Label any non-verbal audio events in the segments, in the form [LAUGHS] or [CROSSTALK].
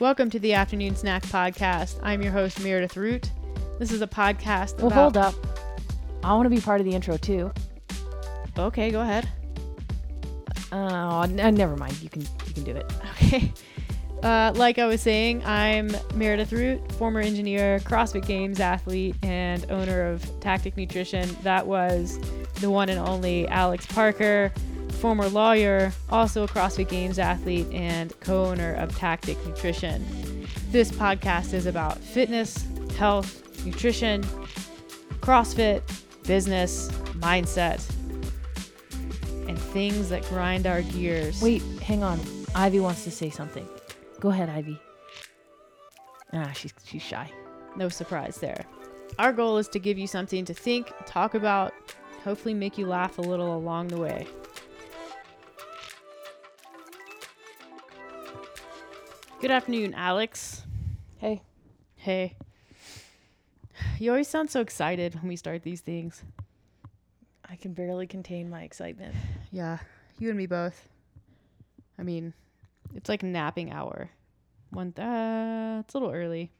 Welcome to the Afternoon Snack Podcast. I'm your host, Meredith Root. This is a podcast. Well, about- hold up. I want to be part of the intro too. Okay, go ahead. Oh, n- never mind. You can you can do it. [LAUGHS] Okay. Uh, like I was saying, I'm Meredith Root, former engineer, CrossFit Games athlete, and owner of Tactic Nutrition. That was the one and only Alex Parker, former lawyer, also a CrossFit Games athlete, and co owner of Tactic Nutrition. This podcast is about fitness, health, nutrition, CrossFit, business, mindset, and things that grind our gears. Wait, hang on. Ivy wants to say something. Go ahead, Ivy. Ah, she's she's shy. No surprise there. Our goal is to give you something to think, talk about, hopefully make you laugh a little along the way. Good afternoon, Alex. Hey. Hey. You always sound so excited when we start these things. I can barely contain my excitement. Yeah, you and me both. I mean, it's like napping hour. One, uh, it's a little early.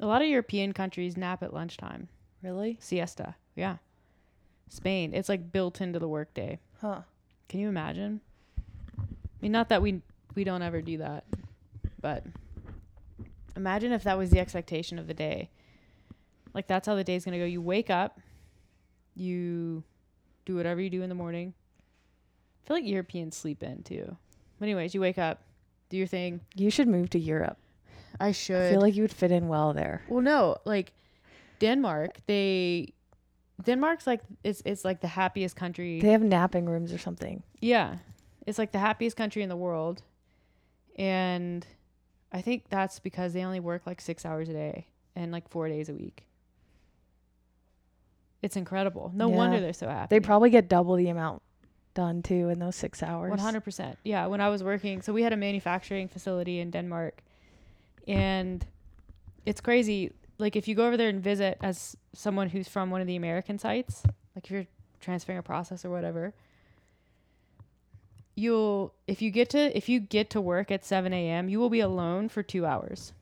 A lot of European countries nap at lunchtime. Really? siesta. Yeah. Spain. It's like built into the workday. Huh. Can you imagine? I mean, not that we we don't ever do that, but imagine if that was the expectation of the day. Like that's how the day's gonna go. You wake up, you do whatever you do in the morning. I feel like Europeans sleep in too. But anyways, you wake up, do your thing. You should move to Europe. I should. I feel like you would fit in well there. Well, no, like Denmark, they Denmark's like it's it's like the happiest country. They have napping rooms or something. yeah. It's like the happiest country in the world. And I think that's because they only work like 6 hours a day and like 4 days a week. It's incredible. No Yeah. wonder they're so happy. They probably get double the amount done too in those six hours. One hundred percent. Yeah. When I was working, so we had a manufacturing facility in Denmark, and it's crazy. Like if you go over there and visit as someone who's from one of the American sites, like if you're transferring a process or whatever, you'll if you get to if you get to work at seven a.m., you will be alone for two hours.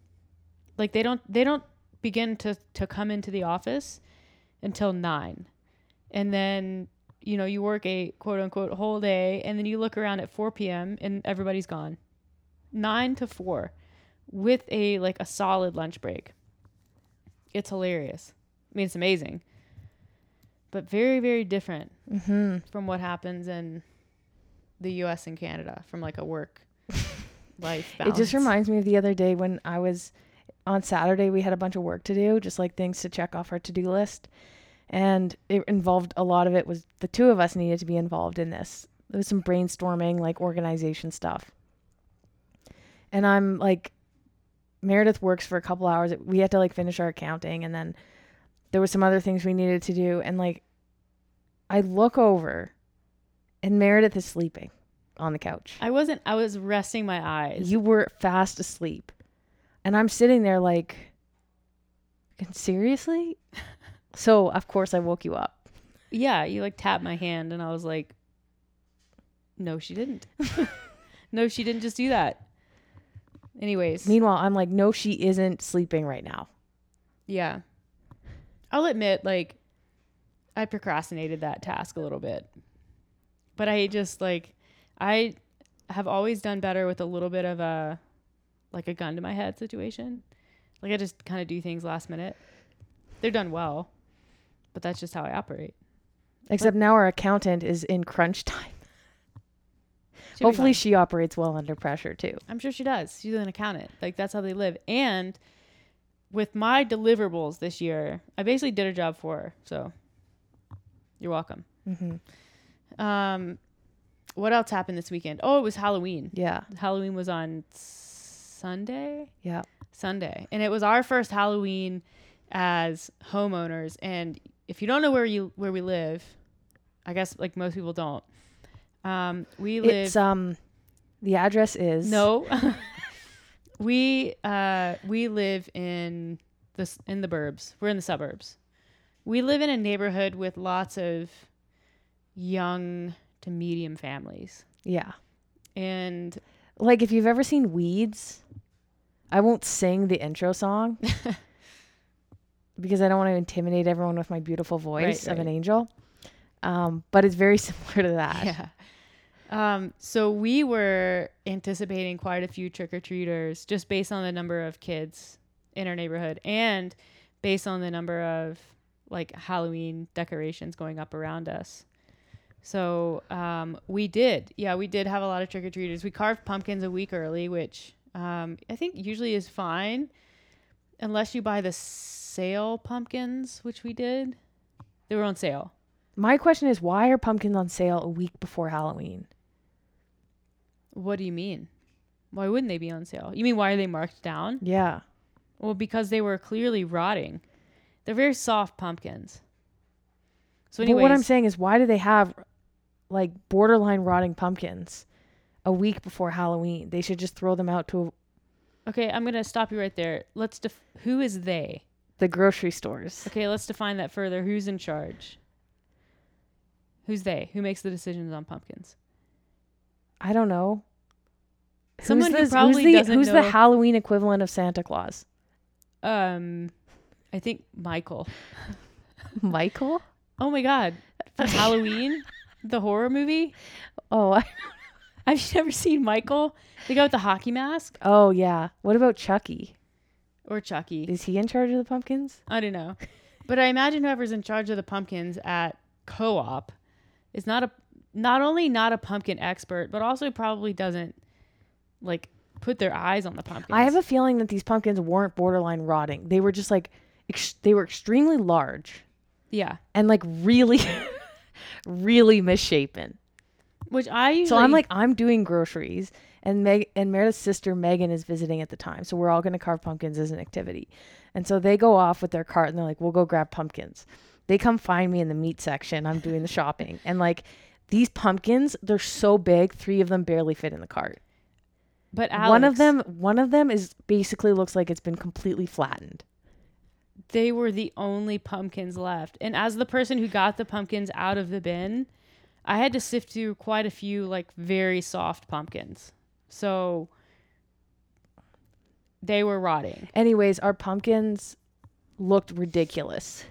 Like they don't they don't begin to to come into the office until nine, and then you know, you work a quote unquote whole day and then you look around at 4 p.m. and everybody's gone. 9 to 4 with a like a solid lunch break. It's hilarious. I mean, it's amazing. But very very different Mm-hmm. from what happens in the US and Canada from like a work [LAUGHS] life It just reminds me of the other day when I was on Saturday. We had a bunch of work to do, just like things to check off our to do list, and it involved a lot of it was the two of us needed to be involved in this. There was some brainstorming, like organization stuff, and I'm like, Meredith works for a couple hours. We had to like finish our accounting, and then there was some other things we needed to do, and like, I look over, and Meredith is sleeping on the couch. I wasn't I was resting my eyes. You were fast asleep. And I'm sitting there like, "Fucking seriously? [LAUGHS] so, of course, I woke you up. Yeah, you like tapped my hand and I was like, no, she didn't. [LAUGHS] no, she didn't just do that. Anyways, Meanwhile, I'm like, no, she isn't sleeping right now. yeah. I'll admit, like, I procrastinated that task a little bit. But I just, like, I have always done better with a little bit of a, like, a gun to my head situation. Like, I just kind of do things last minute. They're done well, but that's just how I operate. Except now our accountant is in crunch time. [LAUGHS] Hopefully, she operates well under pressure too. I'm sure she does. She's an accountant. Like that's how they live. And with my deliverables this year, I basically did a job for her. So you're welcome. Mm-hmm. Um, what else happened this weekend? Oh, it was Halloween. Yeah. Halloween was on Sunday. Yeah. Sunday, and it was our first Halloween as homeowners. And if you don't know where you where we live, I guess like most people don't. Um, we live. It's, um, the address is. No. [LAUGHS] we uh we live in this in the burbs. We're in the suburbs. We live in a neighborhood with lots of young to medium families. Yeah. And Like if you've ever seen Weeds, I won't sing the intro song [LAUGHS] because I don't want to intimidate everyone with my beautiful voice Right, of an angel. Um, but it's very [LAUGHS] similar to that. Yeah. Um, so we were anticipating quite a few trick or treaters just based on the number of kids in our neighborhood and based on the number of like Halloween decorations going up around us. So um, we did, yeah, we did have a lot of trick or treaters. We carved pumpkins a week early, which um, I think usually is fine, unless you buy the sale pumpkins, which we did. They were on sale. My question is why are pumpkins on sale a week before Halloween? What do you mean? Why wouldn't they be on sale? You mean why are they marked down? Yeah. Well, because they were clearly rotting. They're very soft pumpkins. So, but what I'm saying is why do they have like borderline rotting pumpkins a week before Halloween? They should just throw them out to okay, I'm gonna stop you right there. Let's def- who is they? the grocery stores. Okay, let's define that further. Who's in charge? Who's they? Who makes the decisions on pumpkins? I don't know. Someone who who's the, probably who's the, doesn't who's know- the Halloween equivalent of Santa Claus? Um, I think Michael. [LAUGHS] Michael? Oh my God, for Halloween, the horror movie. Oh, [LAUGHS] I, Have you never seen Michael? The guy with the hockey mask oh yeah. What about Chucky? or Chucky? Is he in charge of the pumpkins? I don't know. But I imagine whoever's in charge of the pumpkins at co-op is not a not only not a pumpkin expert, but also probably doesn't like put their eyes on the pumpkins. I have a feeling that these pumpkins weren't borderline rotting. They were just like ex- they were extremely large yeah, and like really [LAUGHS] really misshapen. which I usually So I'm like I'm doing groceries and Meg and Meredith's sister Megan is visiting at the time. So we're all going to carve pumpkins as an activity. And so they go off with their cart and they're like, "We'll go grab pumpkins." They come find me in the meat section. I'm doing the shopping. [LAUGHS] And like these pumpkins, they're so big, 3 of them barely fit in the cart. but One of them one of them is basically looks like it's been completely flattened. They were the only pumpkins left, and as the person who got the pumpkins out of the bin, I had to sift through quite a few like very soft pumpkins. So they were rotting. Anyways, our pumpkins looked ridiculous.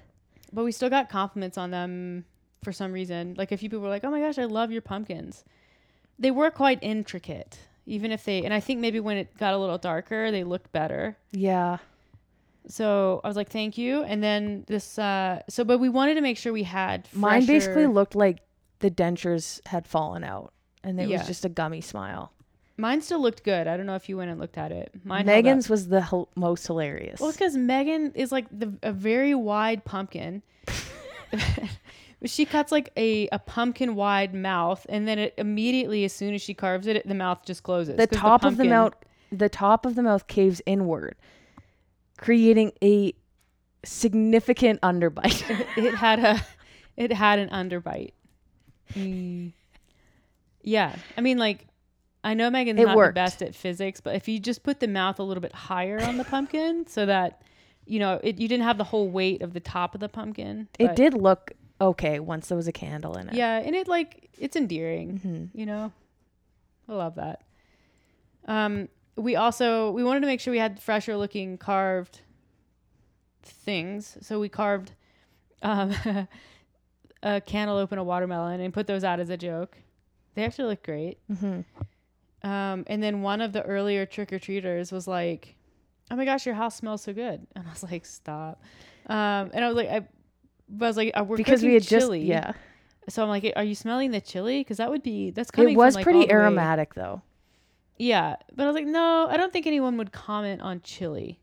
But we still got compliments on them for some reason. Like a few people were like, "Oh my gosh, I love your pumpkins." They were quite intricate, even if they. And I think maybe when it got a little darker, they looked better. Yeah. So I was like, "Thank you." And then this. uh So, but we wanted to make sure we had. Mine basically looked like the dentures had fallen out and it Yeah. was just a gummy smile. Mine still looked good. I don't know if you went and looked at it. Mine. held up. Megan's was the hel- most hilarious. Well, it's because Megan is like the a very wide pumpkin. [LAUGHS] she cuts like a, a pumpkin wide mouth, and then it immediately, as soon as she carves it, it- the mouth just closes. the 'cause top of the pumpkin- mouth the top of the mouth caves inward, creating a significant underbite. [LAUGHS] it had a it had an underbite. Mm. Yeah, I mean, like I know Megan's It not worked. the best at physics, but if you just put the mouth a little bit higher on the pumpkin, [LAUGHS] so that you know it, you didn't have the whole weight of the top of the pumpkin. it did look okay once there was a candle in it. Yeah, and it like it's endearing. Mhm. You know, I love that. Um, we also we wanted to make sure we had fresher looking carved things, so we carved um, [LAUGHS] a cantaloupe and a watermelon and put those out as a joke. They actually look great. Mhm. Um, and then one of the earlier trick or treaters was like, "Oh my gosh, your house smells so good," and I was like, "Stop." Um, and I was like, I, but I was like, uh, "We're Because we had just chili. yeah. So I'm like, are you smelling the chili? Because that would be that's coming. It was from, like, pretty the way- aromatic though. Yeah, but I was like, no, I don't think anyone would comment on chili.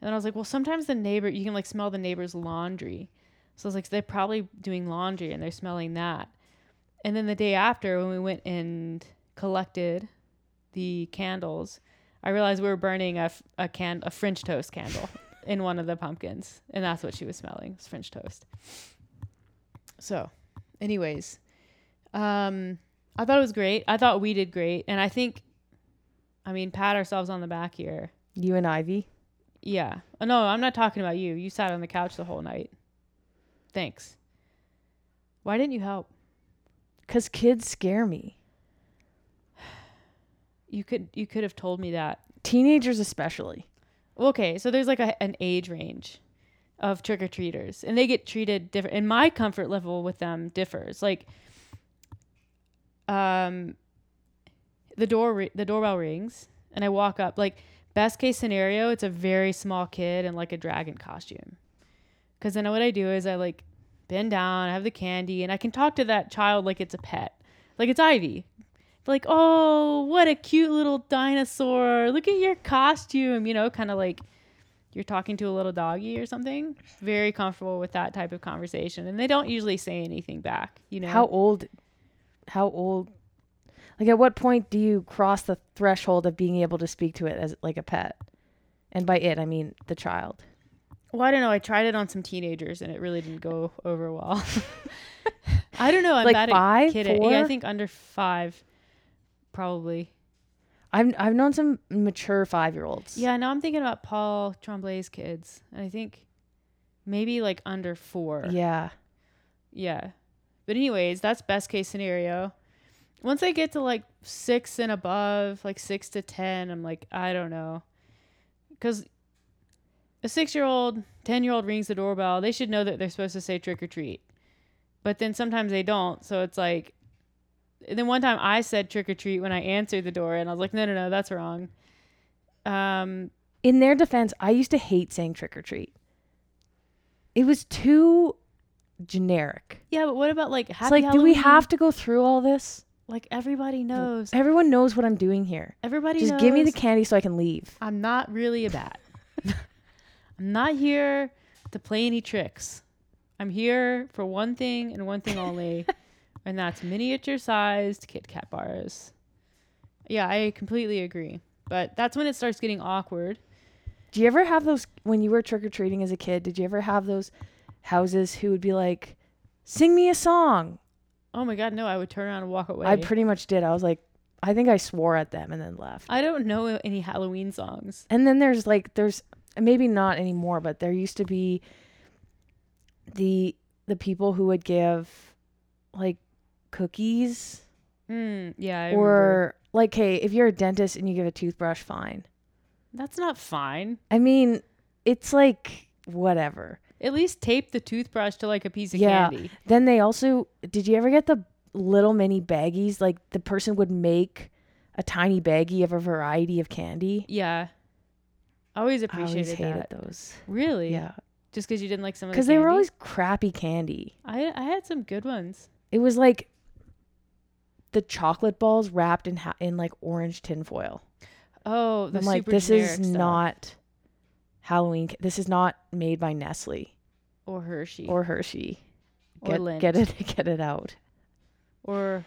And then I was like, well, sometimes the neighbor, you can like smell the neighbor's laundry. So I was like, they're probably doing laundry and they're smelling that. And then the day after, when we went and collected the candles, I realized we were burning a, a can a French toast candle [LAUGHS] in one of the pumpkins, and that's what she was smelling was French toast. So, anyways, um, I thought it was great. I thought we did great, and I think, I mean, pat ourselves on the back here. You and Ivy. Yeah. Oh, no, I'm not talking about you. You sat on the couch the whole night. Thanks. Why didn't you help? Cause kids scare me. You could you could have told me that Teenagers especially. okay, so there's like a, an age range of trick or treaters, and they get treated different. And my comfort level with them differs. Like, um, the door the doorbell rings, and I walk up. Like, best case scenario, it's a very small kid in like a dragon costume. Because then what I do is I like bend down, I have the candy, and I can talk to that child like it's a pet, like it's Ivy. Like, oh, what a cute little dinosaur! Look at your costume, you know, kind of like you're talking to a little doggy or something. Very comfortable with that type of conversation, and they don't usually say anything back. You know, How old? How old? Like, at what point do you cross the threshold of being able to speak to it as like a pet? And by it, I mean the child. Well, I don't know. I tried it on some teenagers, and it really didn't go [LAUGHS] over well. [LAUGHS] I don't know. I'm Like bad five, at kidding. Yeah, I think under five, probably. I've I've known some mature five year olds. Yeah, now I'm thinking about Paul Tremblay's kids. and I think maybe like under four. Yeah. Yeah. But anyways, that's best case scenario. Once I get to like six and above, like six to ten, I'm like, I don't know. Because a six year old, ten year old rings the doorbell, they should know that they're supposed to say trick or treat. But then sometimes they don't. So it's like and then one time I said trick or treat when I answered the door and I was like, No, no, no, that's wrong. Um In their defense, I used to hate saying trick or treat. It was too generic. yeah, but what about like happy it's like, do we have to go through all this? Like everybody knows. Everyone knows what I'm doing here. Everybody Just knows. give me the candy so I can leave. I'm not really a bat. [LAUGHS] I'm not here to play any tricks. I'm here for one thing and one thing only, [LAUGHS] and that's miniature sized Kit Kat bars. Yeah, I completely agree. But that's when it starts getting awkward. Do you ever have those when you were trick or treating as a kid? Did you ever have those houses who would be like, "Sing me a song"? Oh my god, no, I would turn around and walk away. I pretty much did. I was like, I think I swore at them and then left. I don't know any Halloween songs. And then there's like there's maybe not anymore, but there used to be the the people who would give like cookies Mm, yeah, I remember. or like hey, if you're a dentist and you give a toothbrush, fine. That's not fine. I mean, it's like whatever. At least tape the toothbrush to like a piece of Yeah. candy. Then they also did you ever get the little mini baggies? Like the person would make a tiny baggie of a variety of candy. Yeah. I always I appreciated always hated that. those. Really? Yeah, Just because you didn't like some of the because they were always crappy candy. I I had some good ones. It was like the chocolate balls wrapped in ha- in like orange tinfoil. Oh, the I'm like, this is stuff. not Halloween. This is not made by Nestle or Hershey or Hershey. Or Get, Lindt. get it, [LAUGHS] get it out. or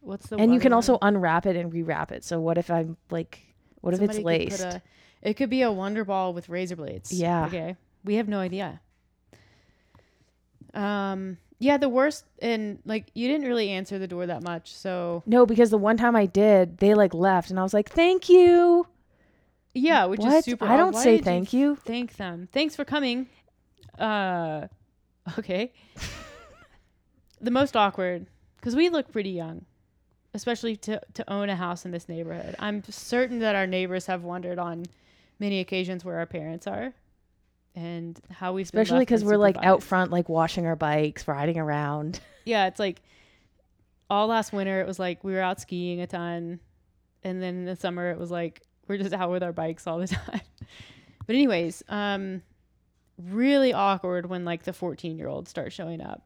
what's the and you can also unwrap it and rewrap it. So what if I'm like, what if it's could laced? put a- it could be a Wonder Ball with razor blades. Yeah. Okay. We have no idea. Um. Yeah, the worst, and like you didn't really answer the door that much, so No, because the one time I did, they like left, and I was like, "Thank you." yeah, which what? is super. I don't say thank you. Thank them. Thanks for coming. Uh, [LAUGHS] okay. [LAUGHS] the most awkward because we look pretty young, especially to to own a house in this neighborhood. I'm certain that our neighbors have wondered on many occasions where our parents are, and how we've Especially because we're like out front, like washing our bikes, riding around. [LAUGHS] Yeah, it's like all last winter. It was like we were out skiing a ton, and then in the summer it was like we're just out with our bikes all the time. but anyways, um, really awkward when like the 14 year olds start showing up,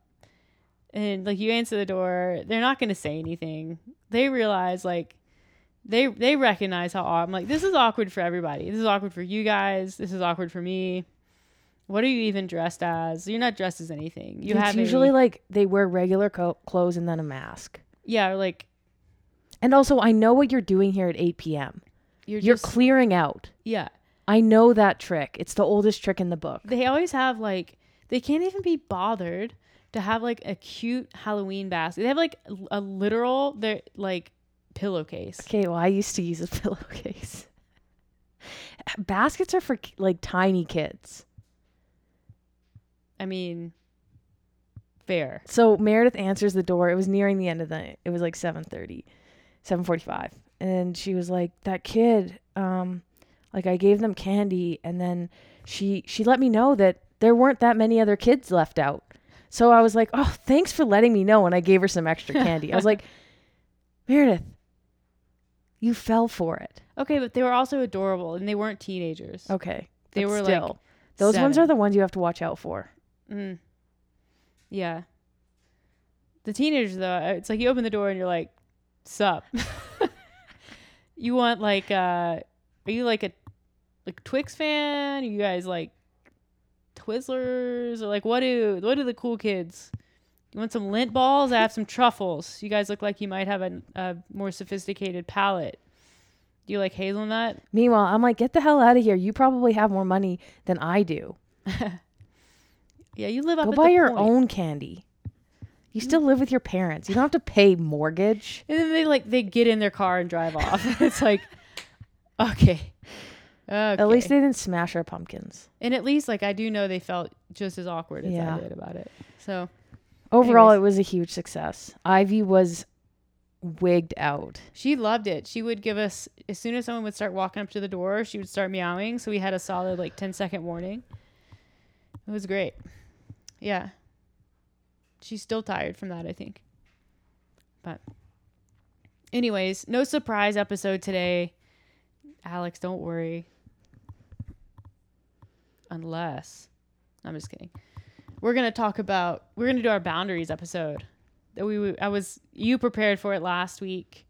and like you answer the door, they're not gonna say anything. They realize like. They they recognize how I'm like this is awkward for everybody. This is awkward for you guys. This is awkward for me. What are you even dressed as? You're not dressed as anything. You it's have a- usually like they wear regular co- clothes and then a mask. yeah, like And also, I know what you're doing here at 8 p.m. you're, You're just clearing out. yeah. I know that trick. It's the oldest trick in the book. They always have like they can't even be bothered to have like a cute Halloween basket. They have like a literal they're like pillowcase. Okay, well, I used to use a [LAUGHS] pillowcase. [LAUGHS] Baskets are for like tiny kids. I mean, fair. So Meredith answers the door. It was nearing the end of the night. It was like 7:30, 7:45. And she was like, "That kid um like I gave them candy and then she she let me know that there weren't that many other kids left out. So I was like, "Oh, thanks for letting me know." And I gave her some extra candy. I was like, [LAUGHS] "Meredith, you fell for it." Okay, but they were also adorable and they weren't teenagers. Okay. They but were, like, still, those ones are the ones you have to watch out for. Mm. Yeah. The teenagers though, uh, it's like you open the door and you're like, "Sup." [LAUGHS] you want like uh are you like a like Twix fan? you guys like Twizzlers or like what do what do the cool kids? You want some Lindt balls? I have some truffles. You guys look like you might have a, a more sophisticated palate. Do you like hazelnut? Meanwhile, I'm like, "Get the hell out of here. You probably have more money than I do. [LAUGHS] Yeah, you live up Go buy your point. own candy." You still live with your parents. You don't have to pay mortgage. And then they like they get in their car and drive off. [LAUGHS] it's like, okay. Okay. At least they didn't smash our pumpkins. and at least like I do know they felt just as awkward as Yeah. I did about it. So Overall, Anyways. it was a huge success. Ivy was wigged out. she loved it. She would give us as soon as someone would start walking up to the door, she would start meowing. So we had a solid like 10 second warning. It was great. Yeah. She's still tired from that, I think. But anyways, no surprise episode today. Alex, don't worry. Unless I'm just kidding. We're gonna talk about we're gonna do our boundaries episode. That we I was you prepared for it last week,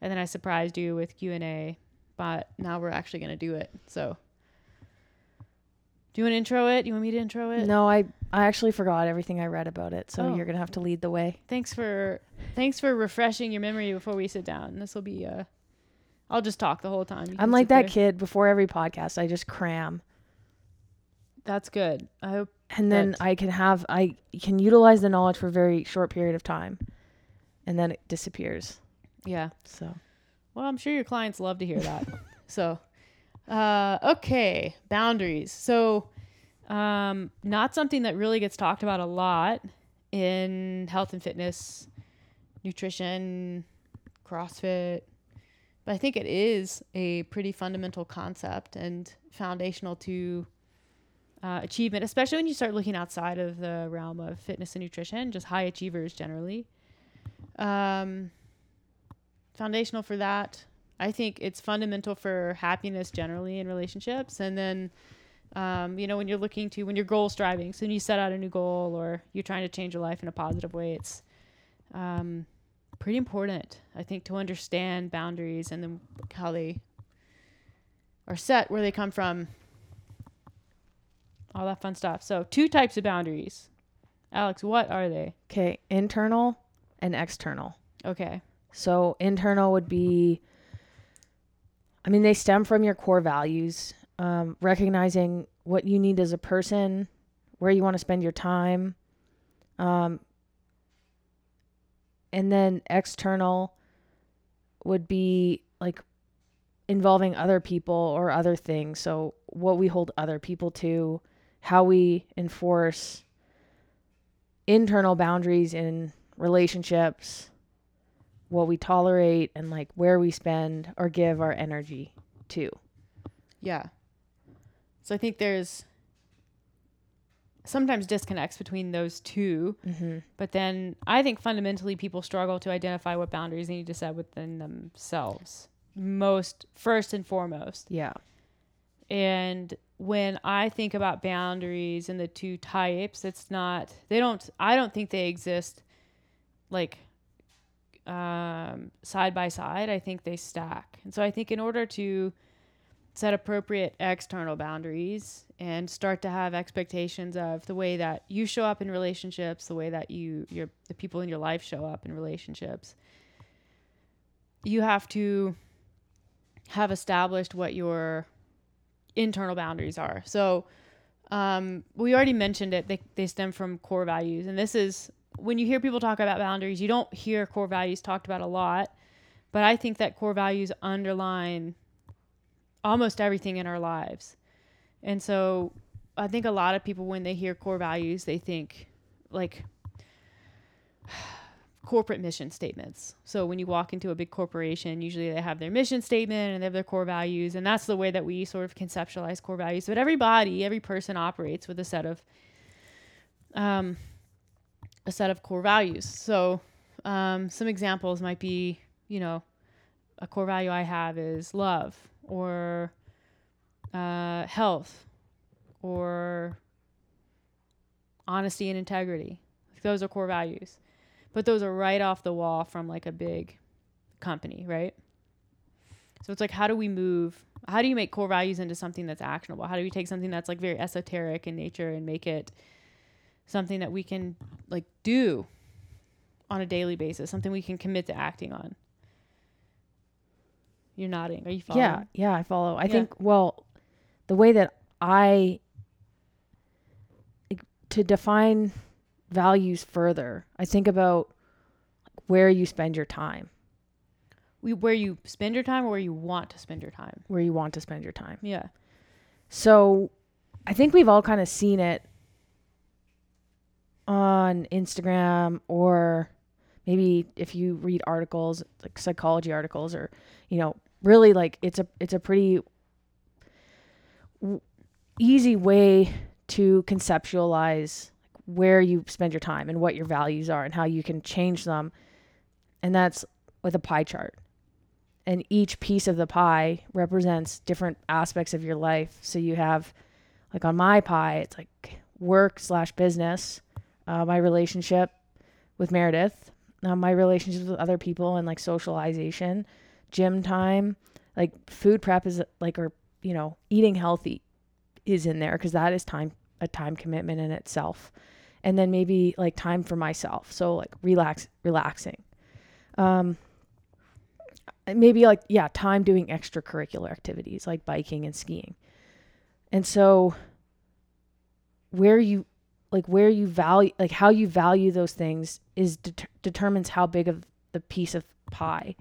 and then I surprised you with Q and A, but now we're actually gonna do it. So, do you want to intro it? You want me to intro it? No, I I actually forgot everything I read about it, so Oh. you're gonna have to lead the way. Thanks for thanks for refreshing your memory before we sit down. This will be uh, I'll just talk the whole time. You I'm like that there. kid before every podcast. I just cram, That's good. I hope and then I can have I can utilize the knowledge for a very short period of time, and then it disappears. yeah. So Well, I'm sure your clients love to hear that. [LAUGHS] so, uh, okay, boundaries. So, um, not something that really gets talked about a lot in health and fitness, nutrition, CrossFit, but I think it is a pretty fundamental concept and foundational to uh, achievement, especially when you start looking outside of the realm of fitness and nutrition, just high achievers generally. Um, foundational for that. I think it's fundamental for happiness generally in relationships. And then, um, you know, when you're looking to, when you're goal striving, so when you set out a new goal or you're trying to change your life in a positive way, it's um, pretty important, I think, to understand boundaries and then how they are set, where they come from, all that fun stuff. So, two types of boundaries. Alex, what are they? okay, internal and external. Okay. So internal would be, I mean, they stem from your core values, um, recognizing what you need as a person, where you want to spend your time, um, and then external would be like involving other people or other things. So what we hold other people to, how we enforce internal boundaries in relationships what we tolerate and like where we spend or give our energy to. Yeah. So I think there's sometimes disconnects between those two, Mm-hmm. but then I think fundamentally people struggle to identify what boundaries they need to set within themselves. Most first and foremost. Yeah. And when I think about boundaries and the two types, it's not they don't I don't think they exist like um, side by side. I think they stack. And so I think in order to set appropriate external boundaries and start to have expectations of the way that you show up in relationships, the way that you your the people in your life show up in relationships, you have to have established what your internal boundaries are. So um, we already mentioned it. They, they stem from core values. And this is when you hear people talk about boundaries, you don't hear core values talked about a lot. But I think that core values underline almost everything in our lives. And so I think a lot of people, when they hear core values, they think like corporate mission statements. So when you walk into a big corporation, usually they have their mission statement and they have their core values, and that's the way that we sort of conceptualize core values. But everybody, every person operates with a set of um, a set of core values. So um, some examples might be, you know, a core value I have is love or uh, health or honesty and integrity. Those are core values. But those are right off the wall from like a big company, right? So it's like, how do we move? How do you make core values into something that's actionable? How do we take something that's like very esoteric in nature and make it something that we can like do on a daily basis, something we can commit to acting on? You're nodding. Are you following? Yeah, yeah, I follow. I Yeah. think well, the way that I to define values further, I think about where you spend your time, We, where you spend your time or where you want to spend your time. where you want to spend your time. Yeah. So, I think we've all kind of seen it on Instagram or maybe if you read articles like psychology articles or you know really like it's a it's a pretty w- easy way to conceptualize where you spend your time and what your values are and how you can change them. And that's with a pie chart. And each piece of the pie represents different aspects of your life. So you have like on my pie it's like work slash business uh, my relationship with meredith uh, my relationships with other people and like socialization gym time. Like food prep is like or you know eating healthy is in there because that is time a time commitment in itself. And then maybe like time for myself. So like relax relaxing. Um maybe like yeah time doing extracurricular activities like biking and skiing. And so where you like where you value like how you value those things is det- determines how big of the piece of pie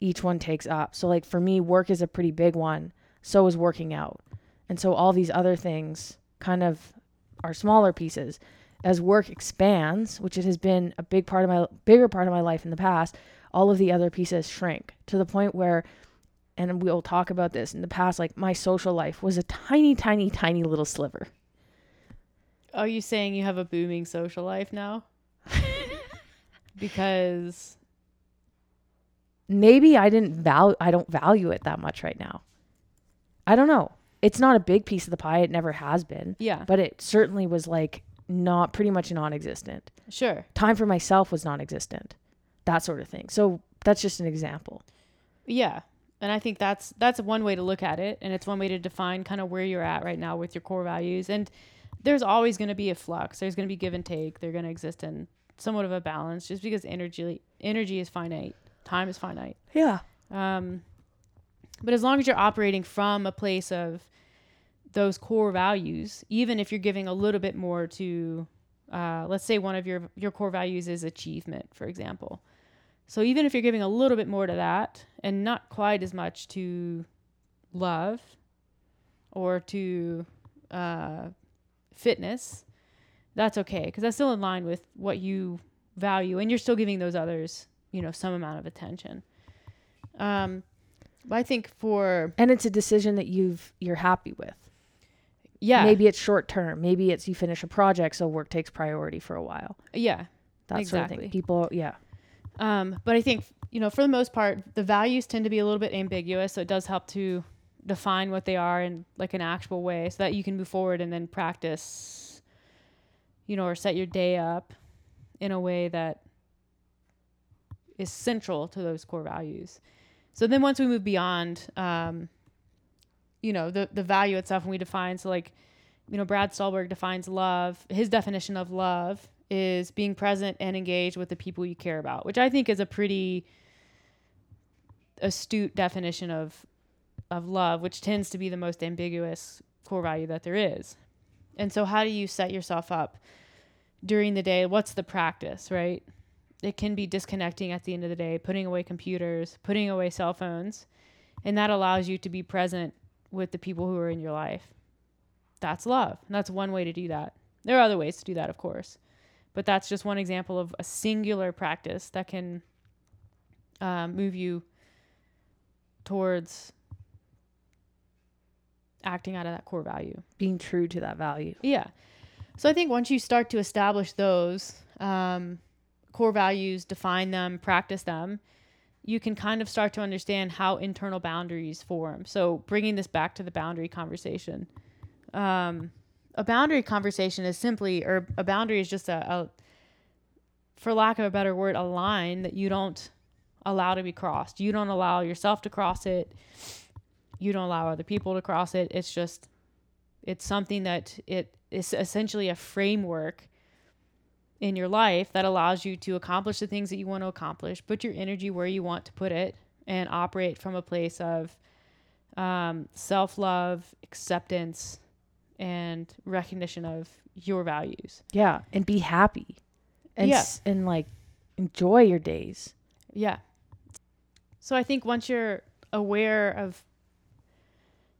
each one takes up. So like for me work is a pretty big one. So is working out. And so all these other things kind of our smaller pieces as work expands which it has been a big part of my bigger part of my life in the past all of the other pieces shrink to the point where and we'll talk about this in the past like my social life was a tiny tiny tiny little sliver Are you saying you have a booming social life now? [LAUGHS] because maybe I didn't value I don't value it that much right now. I don't know. It's not a big piece of the pie. It never has been, yeah, but it certainly was like not pretty much non-existent. sure. Time for myself was non-existent. That sort of thing. So that's just an example. Yeah. And I think that's that's one way to look at it and it's one way to define kind of where you're at right now with your core values and there's always going to be a flux. There's going to be give and take. They're going to exist in somewhat of a balance just because energy energy is finite. Time is finite. Yeah. Um, but as long as you're operating from a place of those core values, even if you're giving a little bit more to, uh, let's say one of your your core values is achievement, for example. So even if you're giving a little bit more to that and not quite as much to love or to uh, fitness, that's okay because that's still in line with what you value, and you're still giving those others, you know, some amount of attention. Um, I think for And it's a decision that you've you're happy with. yeah, Maybe it's short term. Maybe it's you finish a project so work takes priority for a while. yeah, That sort of Exactly. thing. People yeah. Um, but I think you know, for the most part, the values tend to be a little bit ambiguous, so it does help to define what they are in like an actual way, so that you can move forward and then practice, you know, or set your day up in a way that is central to those core values. So then, once we move beyond, um, you know, the the value itself, and we define so like, you know, Brad Stulberg defines love. His definition of love is being present and engaged with the people you care about, which I think is a pretty astute definition of of love, which tends to be the most ambiguous core value that there is. And so how do you set yourself up during the day? What's the practice, right? It can be disconnecting at the end of the day, putting away computers, putting away cell phones, and that allows you to be present with the people who are in your life. That's love. And that's one way to do that. There are other ways to do that, of course. But that's just one example of a singular practice that can um, move you towards acting out of that core value. Being true to that value. Yeah. So I think once you start to establish those um, core values, define them, practice them, you can kind of start to understand how internal boundaries form. So bringing this back to the boundary conversation. Um, a boundary conversation is simply, or a boundary is just a, a, for lack of a better word, a line that you don't allow to be crossed. You don't allow yourself to cross it. You don't allow other people to cross it. It's just, it's something that it is essentially a framework in your life that allows you to accomplish the things that you want to accomplish, put your energy where you want to put it, and operate from a place of um, self love, acceptance, and recognition of your values. Yeah, and be happy, and Yeah. s- and like enjoy your days. Yeah. So I think once you're aware of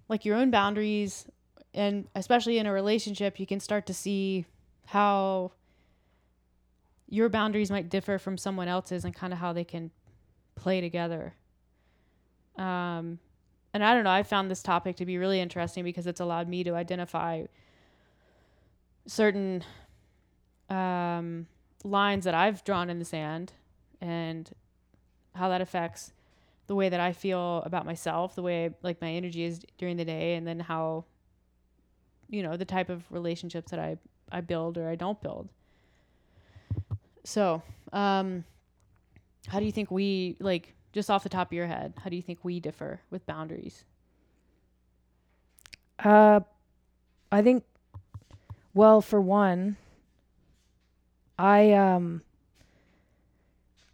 like your own boundaries and especially in a relationship, you can start to see how your boundaries might differ from someone else's and kind of how they can play together. Um and I don't know, I found this topic to be really interesting because it's allowed me to identify certain um lines that I've drawn in the sand and how that affects the way that I feel about myself, the way like my energy is during the day, and then how you know the type of relationships that I I build or I don't build. So, um, how do you think we like just off the top of your head? How do you think we differ with boundaries? Uh, I think. Well, for one, I um.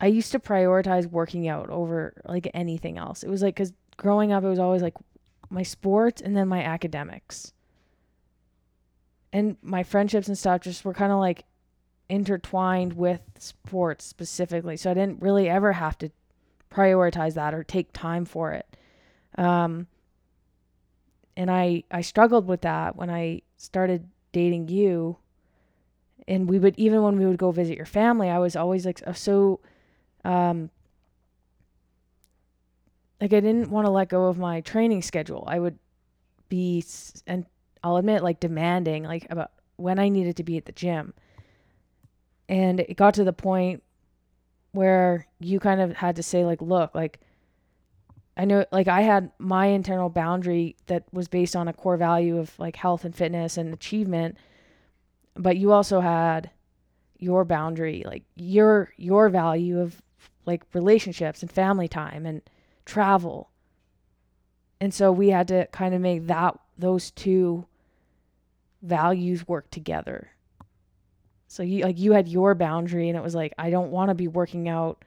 I used to prioritize working out over like anything else. It was like because growing up, it was always like my sports and then my academics. And my friendships and stuff just were kind of like intertwined with sports specifically. So I didn't really ever have to prioritize that or take time for it. Um, and I I struggled with that when I started dating you. And we would even when we would go visit your family, I was always like so um like I didn't want to let go of my training schedule. I would be and I'll admit like demanding like about when I needed to be at the gym. And it got to the point where you kind of had to say like look, like I know like I had my internal boundary that was based on a core value of like health and fitness and achievement, but you also had your boundary, like your your value of like relationships and family time and travel. And so we had to kind of make that those two values work together. So you like you had your boundary and it was like I don't want to be working out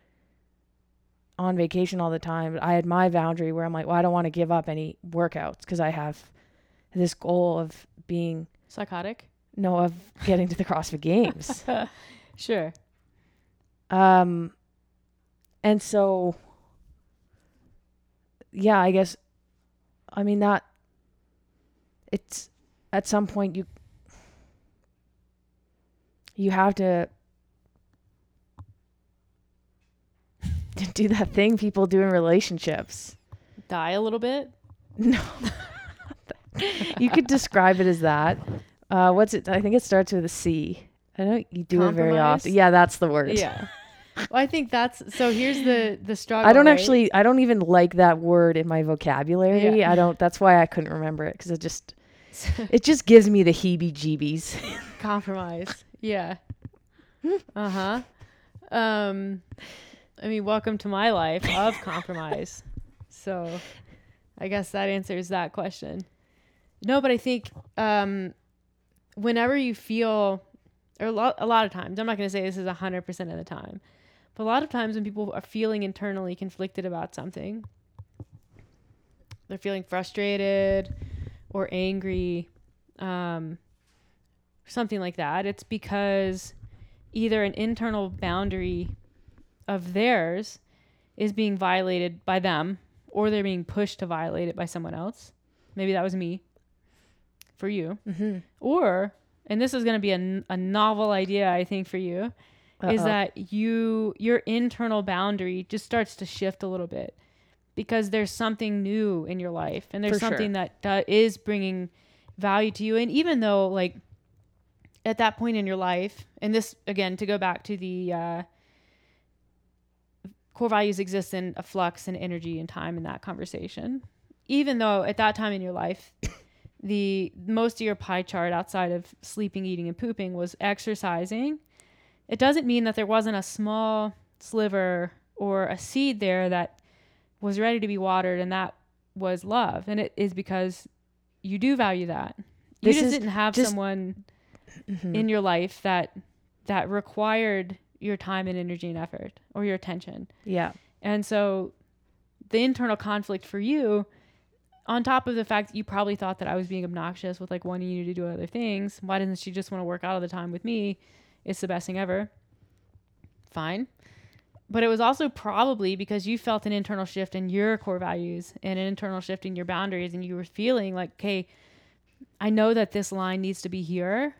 on vacation all the time, but I had my boundary where I'm like, well, I don't want to give up any workouts because I have this goal of being Psychotic? no of getting to the CrossFit Games. [LAUGHS] Sure. Um, and so, yeah, I guess, I mean, that it's at some point you, you have to do that thing people do in relationships. Die a little bit? No. [LAUGHS] you could describe it as that. Uh, what's it? I think it starts with a C. I know you do it very often. Yeah, that's the word. Yeah. well, I think that's so here's the the struggle. I don't right? actually. I don't even like that word in my vocabulary. Yeah. I don't. That's why I couldn't remember it because it just [LAUGHS] it just gives me the heebie-jeebies. compromise. Yeah. [LAUGHS] Uh huh. Um, I mean, welcome to my life of compromise. So, I guess that answers that question. No, but I think um, whenever you feel, or a lot, a lot of times, I'm not going to say this is hundred percent of the time, but a lot of times when people are feeling internally conflicted about something, they're feeling frustrated or angry. Um, something like that, it's because either an internal boundary of theirs is being violated by them or they're being pushed to violate it by someone else. Maybe that was me for you. mm-hmm. Or and this is going to be a, a novel idea, I think, for you, is Uh-oh. that you your internal boundary just starts to shift a little bit because there's something new in your life and there's For sure. something that that is bringing value to you and even though like at that point in your life and this again to go back to the uh, core values exist in a flux and energy and time in that conversation. Even though at that time in your life [COUGHS] the most of your pie chart outside of sleeping eating and pooping was exercising it doesn't mean that there wasn't a small sliver or a seed there that was ready to be watered and that was love. And it is because you do value that. You This just didn't have just- someone Mhm. in your life that that required your time and energy and effort or your attention yeah. and so the internal conflict for you on top of the fact that you probably thought that I was being obnoxious with like wanting you to do other things why doesn't she just want to work out all the time with me it's the best thing ever fine but it was also probably because you felt an internal shift in your core values and an internal shift in your boundaries and you were feeling like okay i know that this line needs to be here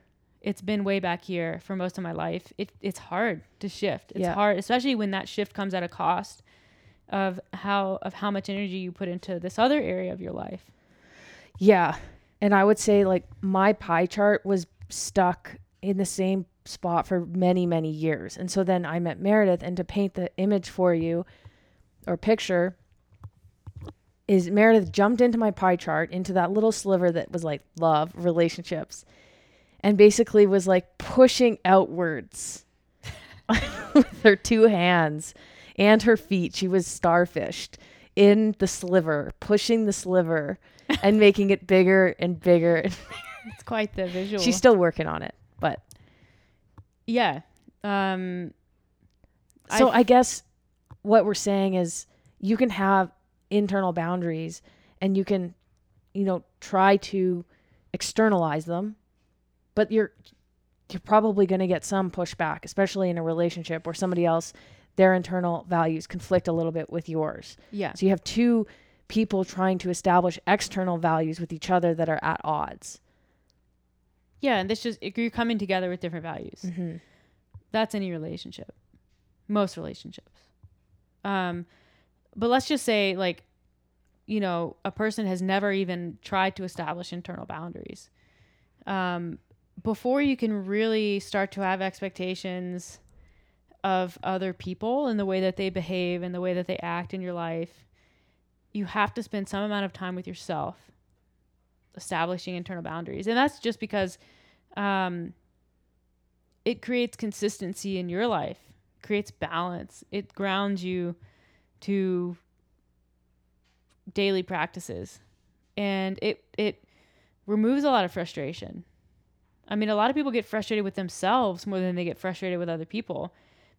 it's been way back here for most of my life it, it's hard to shift it's Yeah. hard especially when that shift comes at a cost of how of how much energy you put into this other area of your life Yeah. And I would say like my pie chart was stuck in the same spot for many, many years. And so then I met Meredith and to paint the image for you or picture is Meredith jumped into my pie chart into that little sliver that was like love, relationships and basically was like pushing outwards [LAUGHS] with her two hands and her feet. She was starfished in the sliver, pushing the sliver and [LAUGHS] making it bigger and bigger. [LAUGHS] it's quite the visual She's still working on it, but yeah um so I- I guess what we're saying is you can have internal boundaries and you can, you know, try to externalize them, but you're you're probably going to get some pushback, especially in a relationship where somebody else their internal values conflict a little bit with yours. yeah So you have two people trying to establish external values with each other that are at odds. yeah and this just you're coming together with different values Mm-hmm. that's any relationship most relationships um but let's just say like you know a person has never even tried to establish internal boundaries um before you can really start to have expectations of other people and the way that they behave and the way that they act in your life you have to spend some amount of time with yourself establishing internal boundaries. And that's just because um it creates consistency in your life creates balance. It grounds you to daily practices. And it it removes a lot of frustration i mean a lot of people get frustrated with themselves more than they get frustrated with other people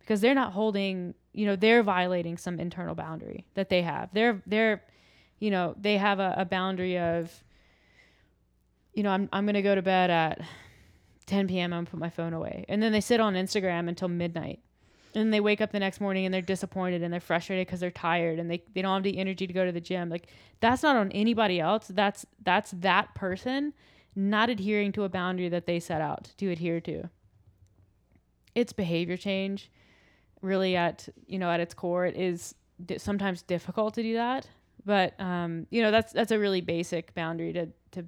because they're not holding you know they're violating some internal boundary that they have. They're they're you know they have a, a boundary of you know i'm, I'm going to go to bed at 10 p.m i'm put my phone away. And then they sit on instagram until midnight. And then they wake up the next morning and they're disappointed and they're frustrated because they're tired and they, they don't have the energy to go to the gym. Like that's not on anybody else. That's that's that person not adhering to a boundary that they set out to adhere to. It's behavior change really at you know at its core it is di- sometimes difficult to do that but um you know that's that's a really basic boundary to to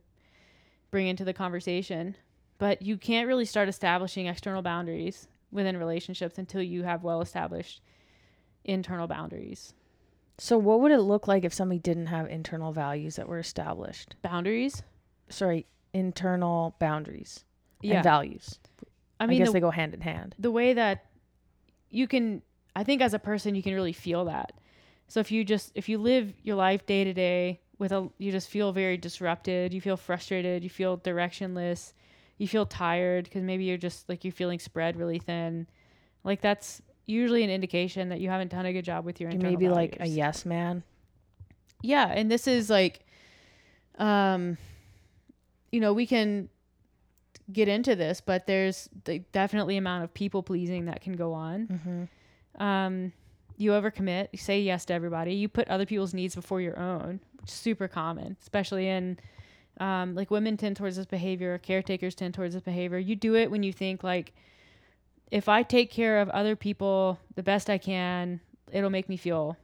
bring into the conversation. But you can't really start establishing external boundaries within relationships until you have well established internal boundaries. So what would it look like if somebody didn't have internal values that were established? boundaries? Sorry, internal boundaries yeah and values. i I, mean guess the, they go hand in hand. the way that you can i think as a person you can really feel that so if you just if you live your life day to day with a you just feel very disrupted you feel frustrated you feel directionless you feel tired because maybe you're just like you're feeling spread really thin like that's usually an indication that you haven't done a good job with your You internal may be like a yes man. yeah and this is like um you know we can get into this but there's the definitely amount of people pleasing that can go on Mm-hmm. um you overcommit you say yes to everybody you put other people's needs before your own which is super common especially in Um, like women tend towards this behavior, caretakers tend towards this behavior. You do it when you think like, if I take care of other people the best I can, it'll make me feel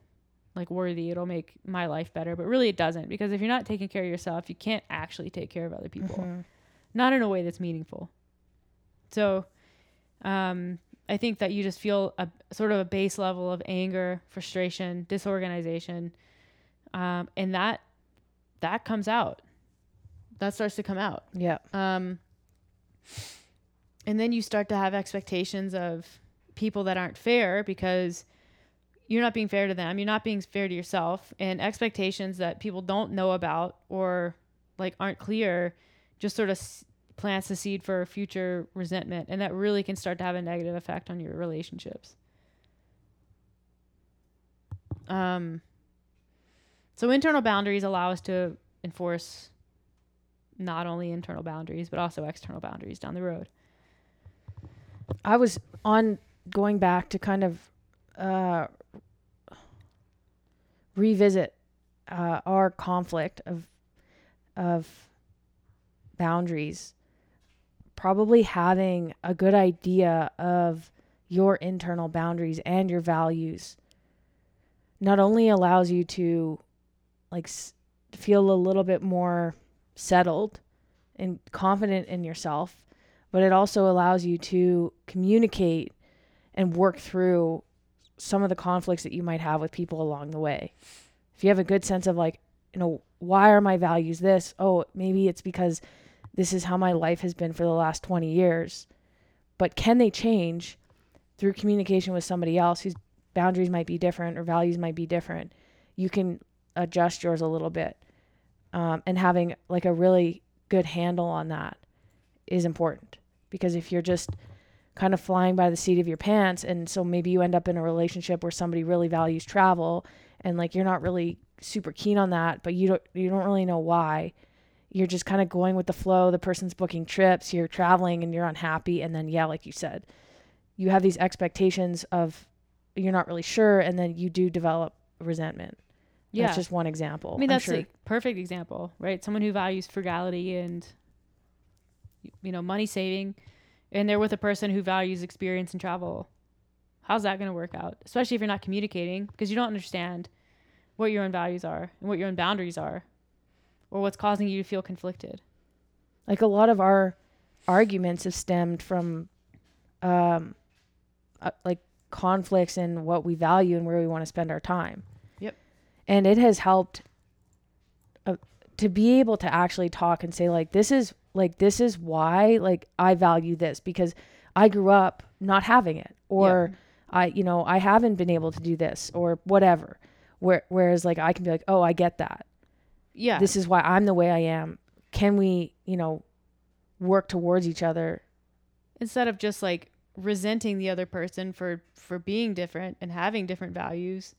like worthy. It'll make my life better. But really, it doesn't because if you're not taking care of yourself, you can't actually take care of other people, Mhm. not in a way that's meaningful. So, um, I think that you just feel a sort of a base level of anger, frustration, disorganization, um, and that that comes out. That starts to come out. Yeah. Um, and then you start to have expectations of people that aren't fair because you're not being fair to them. You're not being fair to yourself, and expectations that people don't know about or like aren't clear just sort of s- plants the seed for future resentment, and that really can start to have a negative effect on your relationships. Um, so internal boundaries allow us to enforce not only internal boundaries but also external boundaries down the road. I was on going back to kind of uh, revisit uh, our conflict of of boundaries. Probably having a good idea of your internal boundaries and your values not only allows you to like s- feel a little bit more settled and confident in yourself but it also allows you to communicate and work through some of the conflicts that you might have with people along the way. If you have a good sense of like, you know, why are my values this? Oh, maybe it's because this is how my life has been for the last 20 years. But can they change through communication with somebody else whose boundaries might be different or values might be different? You can adjust yours a little bit. Um, and having like a really good handle on that is important because if you're just kind of flying by the seat of your pants. And so maybe you end up in a relationship where somebody really values travel and like you're not really super keen on that but you don't you don't really know why. You're just kind of going with the flow. The person's booking trips you're traveling and you're unhappy. And then yeah like you said you have these expectations of you're not really sure and then you do develop resentment. Yeah. that's just one example I mean, that's sure. a perfect example, right? Someone who values frugality and, you know, money saving, and they're with a person who values experience and travel. How's that going to work out? Especially if you're not communicating because you don't understand what your own values are and what your own boundaries are or what's causing you to feel conflicted. like a lot of our arguments have stemmed from um uh, like conflicts in what we value and where we want to spend our time Yep. and it has helped uh, to be able to actually talk and say like this is like this is why like i value this because i grew up not having it or i you know i haven't been able to do this or whatever where whereas like i can be like oh i get that Yeah. this is why I'm the way I am. Can we, you know, work towards each other? Instead of just like resenting the other person for for being different and having different values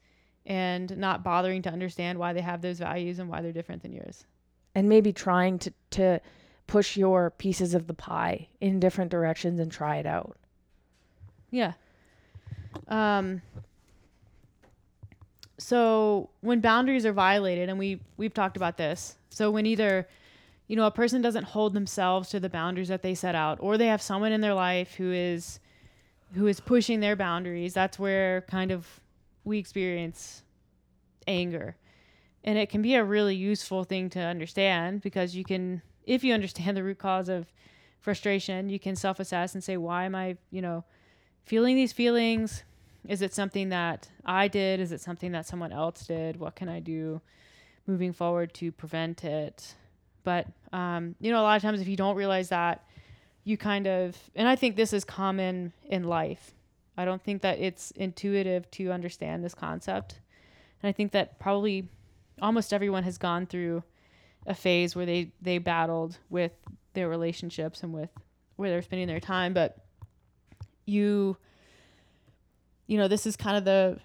and not bothering to understand why they have those values and why they're different than yours. And maybe trying to to push your pieces of the pie in different directions and try it out. Yeah. Um so when boundaries are violated and we we've talked about this. So when either you know a person doesn't hold themselves to the boundaries that they set out or they have someone in their life who is who is pushing their boundaries, that's where kind of we experience anger. And it can be a really useful thing to understand because you can if you understand the root cause of frustration, you can self-assess and say why am I, you know, feeling these feelings? Is it something that i did? Is it something that someone else did? What can i do moving forward to prevent it? But um, you know a lot of times if you don't realize that you kind of and i think this is common in life i don't think that it's intuitive to understand this concept. And i think that probably almost everyone has gone through a phase where they they battled with their relationships and with where they're spending their time. But you you know this is kind of the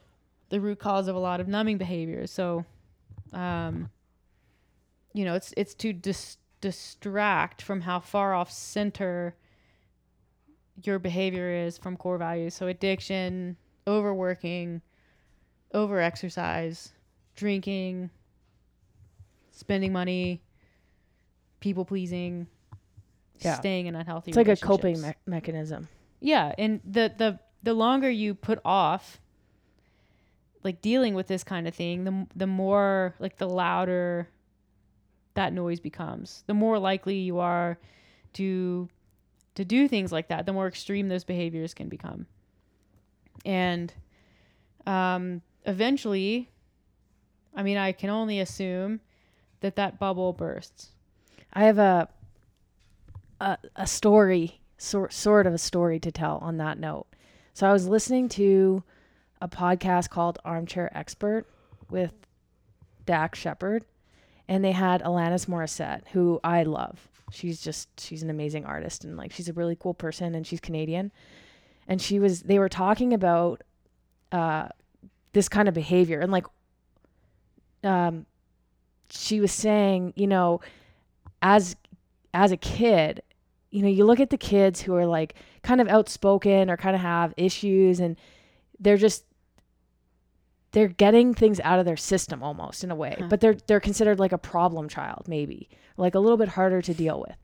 the root cause of a lot of numbing behaviors so um you know it's it's to dis- distract from how far off center your behavior is from core values so addiction overworking overexercise drinking spending money people pleasing, Yeah. staying in unhealthy. It's like a coping me- mechanism. Yeah, and the the the longer you put off like dealing with this kind of thing, the the more like the louder that noise becomes. The more likely you are to to do things like that, the more extreme those behaviors can become. And um eventually I mean, I can only assume that that bubble bursts. I have a a, a story, sort sort of a story to tell on that note. So I was listening to a podcast called Armchair Expert with Dax Shepard, and they had Alanis Morissette, who I love. She's just she's an amazing artist and like she's a really cool person and she's Canadian. And she was they were talking about uh this kind of behavior and like um she was saying, you know, as as a kid, you know, you look at the kids who are like kind of outspoken or kind of have issues and they're just they're getting things out of their system almost in a way. Huh. But they're they're considered like a problem child maybe, like a little bit harder to deal with.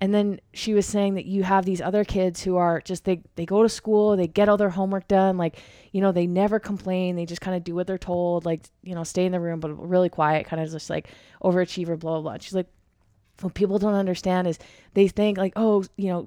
And then she was saying that you have these other kids who are just they they go to school, they get all their homework done, like, you know, they never complain, they just kind of do what they're told, like, you know, stay in the room but really quiet, kind of just like overachiever, blah blah blah. She's like, what people don't understand is they think like, oh, you know,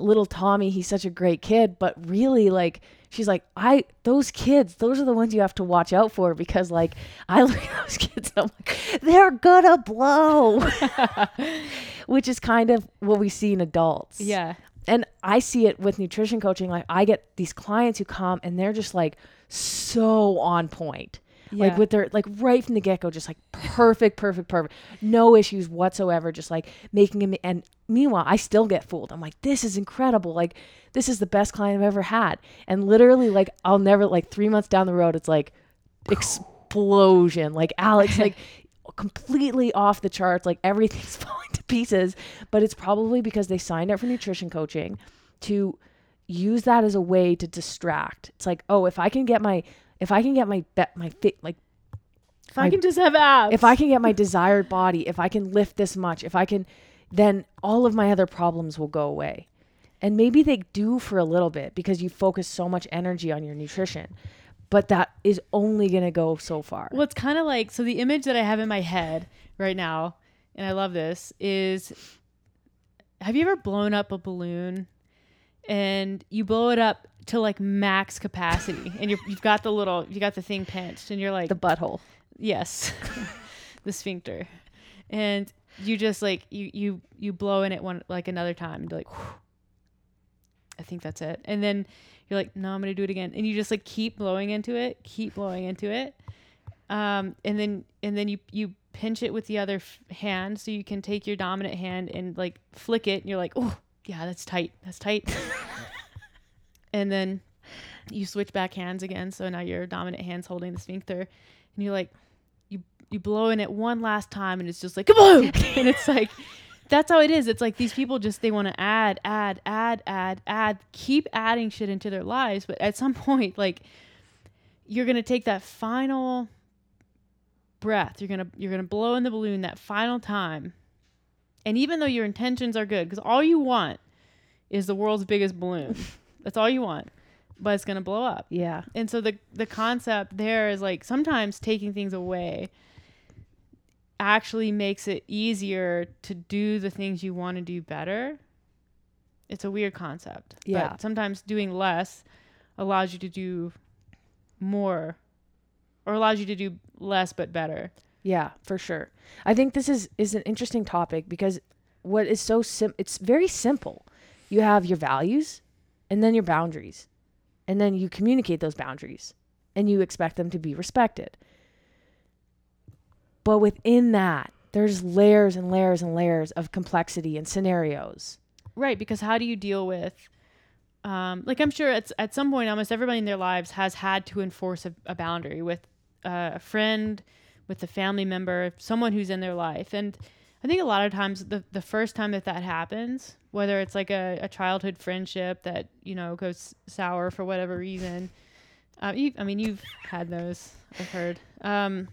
little Tommy, he's such a great kid, but really like she's like, I those kids, those are the ones you have to watch out for because like I [LAUGHS] look at those kids, I'm like, they're gonna blow. [LAUGHS] Which is kind of what we see in adults. Yeah. And I see it with nutrition coaching. Like I get these clients who come and they're just like so on point like with their like right from the get-go just like perfect perfect perfect. No issues whatsoever just like making him and meanwhile i still get fooled. I'm like this is incredible. Like this is the best client i've ever had. And literally like i'll never like three months down the road it's like explosion. Like alex like [LAUGHS] completely off the charts. Like everything's [LAUGHS] falling to pieces. But it's probably because they signed up for nutrition coaching to use that as a way to distract. It's like oh if i can get my if i can get my be- my fit like If I can just have abs. if I can get my desired body, if I can lift this much, if I can, then all of my other problems will go away. And maybe they do for a little bit because you focus so much energy on your nutrition, but that is only going to go so far. Well, it's kind of like so. The image that I have in my head right now, and I love this, is have you ever blown up a balloon and you blow it up to like max capacity and you're, you've got the little, you got the thing pinched and you're like, The butthole. yes, [LAUGHS] the sphincter. And you just like, you, you, you blow in it one, like another time and you're like, "Whew, I think that's it. And then you're like, no, I'm going to do it again. And you just like keep blowing into it, keep blowing into it. Um, and then, and then you, you pinch it with the other f- hand so you can take your dominant hand and like flick it. And you're like, oh, yeah, that's tight. That's tight. [LAUGHS] and then you switch back hands again. So now your dominant hand's holding the sphincter. And you're like, you, you blow in it one last time and it's just like, kaboom! [LAUGHS] and it's like, that's how it is. It's like these people just they want to add, add, add, add, add, keep adding shit into their lives, but at some [LAUGHS] point like you're going to take that final breath. You're going to you're going to blow in the balloon that final time. And even though your intentions are good cuz all you want is the world's biggest balloon. [LAUGHS] that's all you want. But it's going to blow up. Yeah. And so the the concept there is like sometimes taking things away actually makes it easier to do the things you want to do better. It's a weird concept. Yeah. But sometimes doing less allows you to do more or allows you to do less but better. Yeah, for sure. I think this is is an interesting topic because what is so sim it's very simple. You have your values and then your boundaries. And then you communicate those boundaries and you expect them to be respected. But within that, there's layers and layers and layers of complexity and scenarios. Right, because how do you deal with um, like I'm sure at at some point almost everybody in their lives has had to enforce a, a boundary with uh, a friend, with a family member, someone who's in their life, and I think a lot of times the the first time that that happens, whether it's like a, a childhood friendship that you know goes sour for whatever reason, uh, you, I mean you've had those I've heard. Um,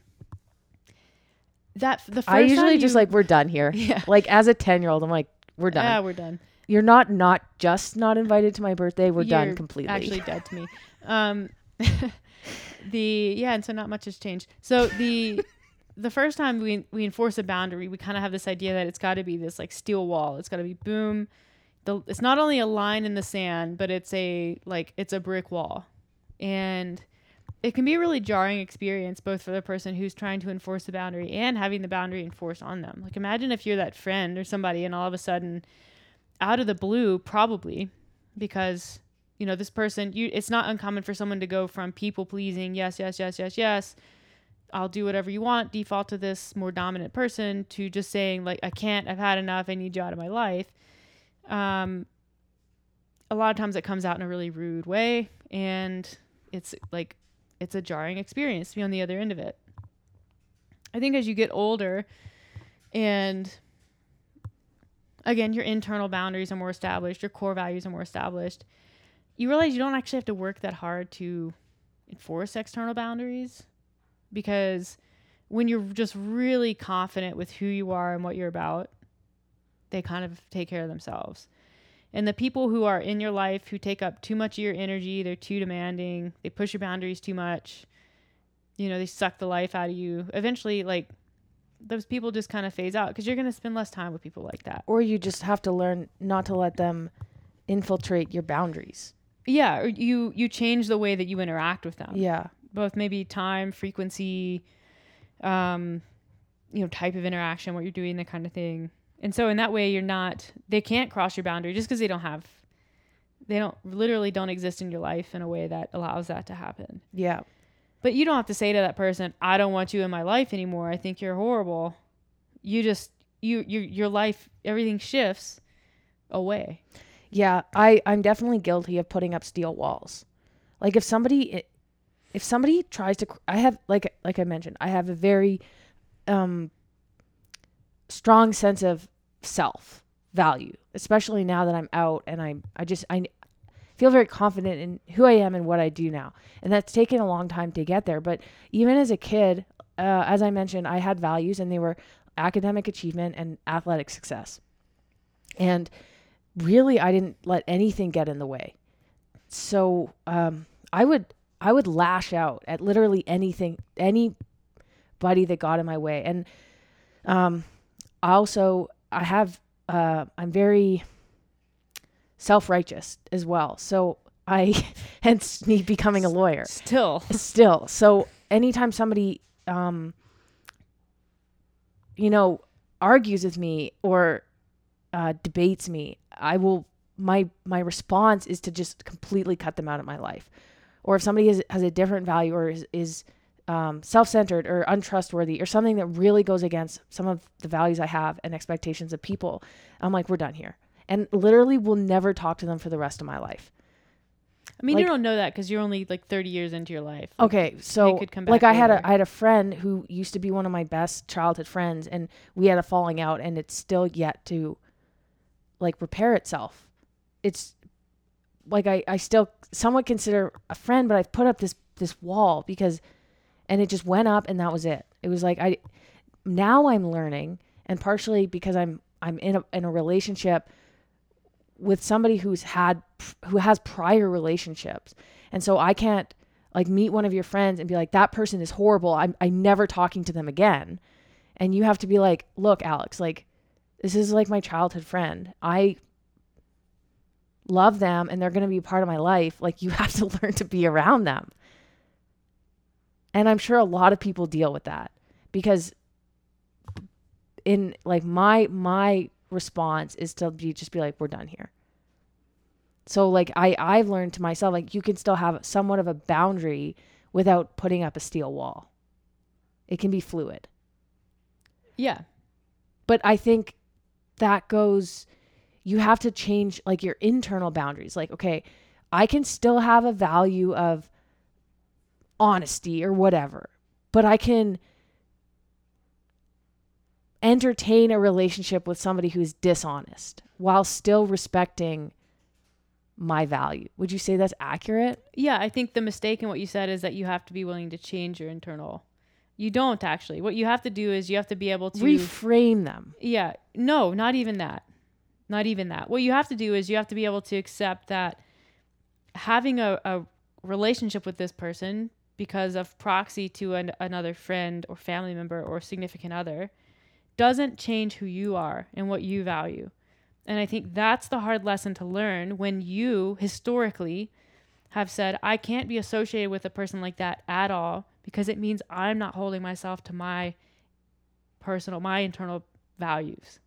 that the first I usually just you- like we're done here. [LAUGHS] yeah Like as a 10-year-old, I'm like we're done. yeah we're done You're not not just not invited to my birthday. We're done You're completely. actually dead to me. Um, [LAUGHS] the yeah, and so not much has changed. So the [LAUGHS] the first time we we enforce a boundary, we kind of have this idea that it's got to be this like steel wall. It's got to be boom. The it's not only a line in the sand, but it's a like it's a brick wall, and it can be a really jarring experience both for the person who's trying to enforce the boundary and having the boundary enforced on them. Like imagine if you're that friend or somebody and all of a sudden out of the blue probably because you know this person you it's not uncommon for someone to go from people pleasing yes yes yes yes yes I'll do whatever you want default to this more dominant person to just saying like I can't I've had enough I need you out of my life um a lot of times it comes out in a really rude way and it's like it's a jarring experience to be on the other end of it I think as you get older and again, your internal boundaries are more established, your core values are more established. You realize you don't actually have to work that hard to enforce external boundaries because when you're just really confident with who you are and what you're about, they kind of take care of themselves. And the people who are in your life who take up too much of your energy, they're too demanding, they push your boundaries too much, you know, they suck the life out of you. Eventually, like, those people just kind of phase out because you're going to spend less time with people like that. or you just have to learn not to let them infiltrate your boundaries. Yeah, or you you change the way that you interact with them. Yeah. Both maybe time, frequency, um, you know, type of interaction, what you're doing, that kind of thing. And so in that way, you're not. They can't cross your boundary just because they don't have. They don't literally don't exist in your life in a way that allows that to happen. Yeah. But you don't have to say to that person, "I don't want you in my life anymore. I think you're horrible." You just you you your life everything shifts away. Yeah, I I'm definitely guilty of putting up steel walls. Like if somebody if somebody tries to I have like like I mentioned, I have a very um strong sense of self value, especially now that I'm out and I'm I just I feel very confident in who I am and what I do now. And that's taken a long time to get there, but even as a kid, uh, as I mentioned, I had values and they were academic achievement and athletic success. And really I didn't let anything get in the way. So um, I would I would lash out at literally anything anybody that got in my way. And um, I also I have uh, I'm very self righteous as well. So I [LAUGHS] hence me becoming a lawyer Still, [LAUGHS] still. So anytime somebody, um, you know, argues with me or uh, debates me, I will. My my response is to just completely cut them out of my life. Or if somebody has, has a different value or is, is um, self-centered or untrustworthy or something that really goes against some of the values I have and expectations of people, I'm like, we're done here, and literally will never talk to them for the rest of my life. I mean, Like- you don't know that because you're only like 30 years into your life. Like, Okay, so like I had a I had a friend who used to be one of my best childhood friends, and we had a falling out, and it's still yet to like repair itself. It's like I I still somewhat consider a friend, but I've put up this this wall because, and it just went up, and that was it. It was like I now I'm learning, and partially because I'm I'm in a in a relationship with somebody who's had who has prior relationships, and so I can't like meet one of your friends and be like that person is horrible. I'm i'm never talking to them again. And you have to be like look alex like this is like my childhood friend. I love them and they're going to be a part of my life like you [LAUGHS] have to learn to be around them and i'm sure a lot of people deal with that because in like my my response is to be just be like we're done here so like I I've learned to myself like you can still have somewhat of a boundary without putting up a steel wall. It can be fluid. Yeah. But I think that goes you have to change like your internal boundaries. Like okay, I can still have a value of honesty or whatever, but I can entertain a relationship with somebody who's dishonest while still respecting my value. Would you say that's accurate? Yeah. I think the mistake in what you said is that you have to be willing to change your internal You don't actually. What you have to do is you have to be able to reframe them. Yeah. No, not even that. Not even that. What you have to do is you have to be able to accept that having a, a relationship with this person because of proxy to an, another friend or family member or significant other doesn't change who you are and what you value. And I think that's the hard lesson to learn when you historically have said, I can't be associated with a person like that at all because it means I'm not holding myself to my personal, my internal values.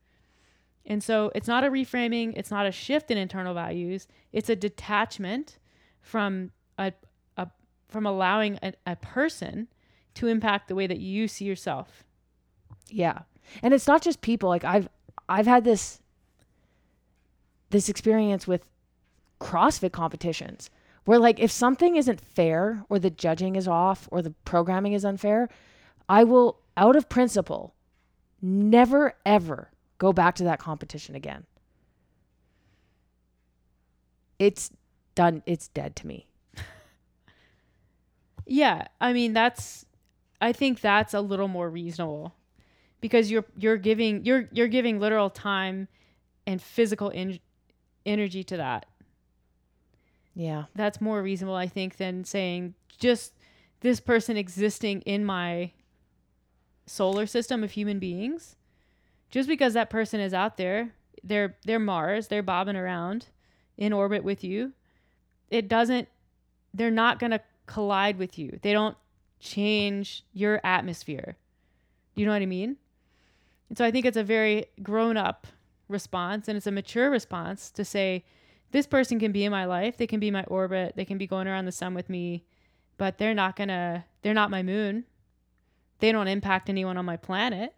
And so it's not a reframing, it's not a shift in internal values, it's a detachment from a, a from allowing a, a person to impact the way that you see yourself. Yeah. And it's not just people. Like I've I've had this this experience with CrossFit competitions where like if something isn't fair or the judging is off or the programming is unfair, I will out of principle never ever go back to that competition again. It's done it's dead to me. [LAUGHS] yeah, I mean that's I think that's a little more reasonable because you're you're giving you're you're giving literal time and physical in, energy to that. Yeah. That's more reasonable I think than saying just this person existing in my solar system of human beings. Just because that person is out there, they're they're Mars, they're bobbing around in orbit with you. It doesn't they're not going to collide with you. They don't change your atmosphere. Do you know what I mean? And so I think it's a very grown up response and it's a mature response to say, this person can be in my life, they can be my orbit, they can be going around the sun with me, but they're not gonna, they're not my moon. They don't impact anyone on my planet.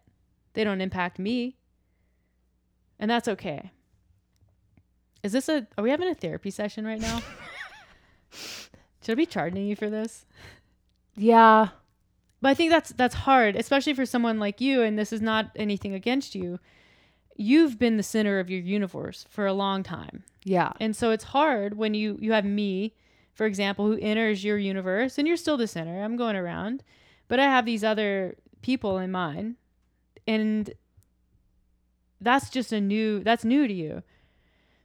They don't impact me. And that's okay. Is this a, are we having a therapy session right now? [LAUGHS] Should I be charging you for this? Yeah. But I think that's that's hard, especially for someone like you. And this is not anything against you. You've been the center of your universe for a long time. Yeah. And so it's hard when you you have me, for example, who enters your universe, and you're still the center. I'm going around, but I have these other people in mine, and that's just a new that's new to you,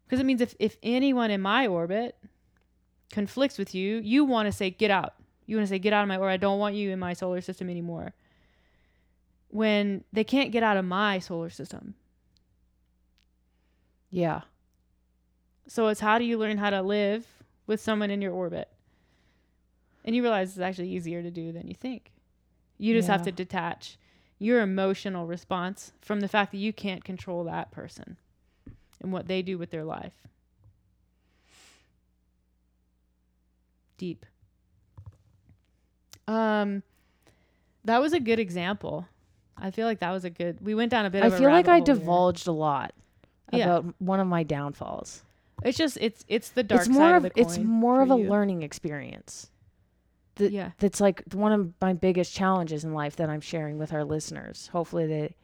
because it means if if anyone in my orbit conflicts with you, you want to say get out you want to say, get out of my, or I don't want you in my solar system anymore. When they can't get out of my solar system. Yeah. So it's how do you learn how to live with someone in your orbit? And you realize it's actually easier to do than you think. You just yeah. have to detach your emotional response from the fact that you can't control that person and what they do with their life. Deep. Um, that was a good example. I feel like that was a good. We went down a bit. I feel like I divulged here. a lot about yeah. one of my downfalls. It's just it's it's the dark it's more of, of it's more of a you. learning experience. Yeah, that's like one of my biggest challenges in life that I'm sharing with our listeners. Hopefully, they.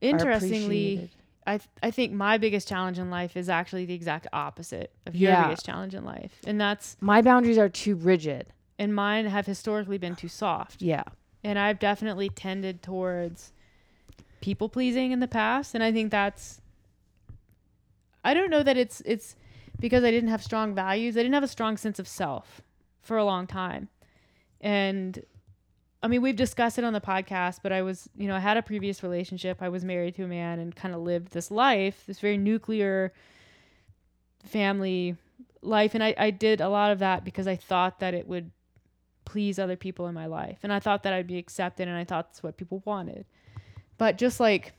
Interestingly, I th- I think my biggest challenge in life is actually the exact opposite of your yeah. biggest challenge in life, and that's my boundaries are too rigid and mine have historically been too soft. Yeah. And I've definitely tended towards people pleasing in the past, and I think that's I don't know that it's it's because I didn't have strong values. I didn't have a strong sense of self for a long time. And I mean, we've discussed it on the podcast, but I was, you know, I had a previous relationship. I was married to a man and kind of lived this life, this very nuclear family life. And I, I did a lot of that because I thought that it would please other people in my life. And I thought that I'd be accepted and I thought that's what people wanted. But just like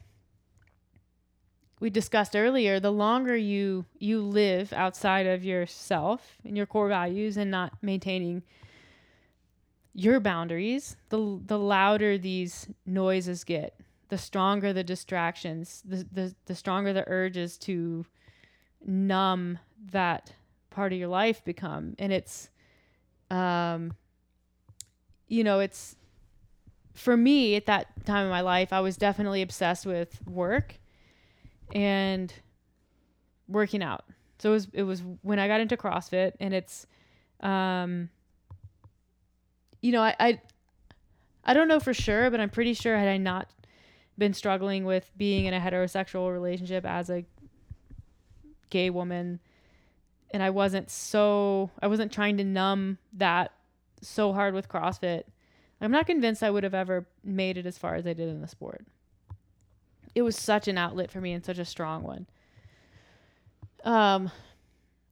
we discussed earlier, the longer you you live outside of yourself and your core values and not maintaining your boundaries, the the louder these noises get, the stronger the distractions, the the, the stronger the urges to numb that part of your life become. And it's um you know, it's for me at that time in my life, I was definitely obsessed with work and working out. So it was it was when I got into CrossFit and it's um you know, I I, I don't know for sure, but I'm pretty sure had I not been struggling with being in a heterosexual relationship as a gay woman and I wasn't so I wasn't trying to numb that so hard with CrossFit. I'm not convinced I would have ever made it as far as I did in the sport. It was such an outlet for me and such a strong one. Um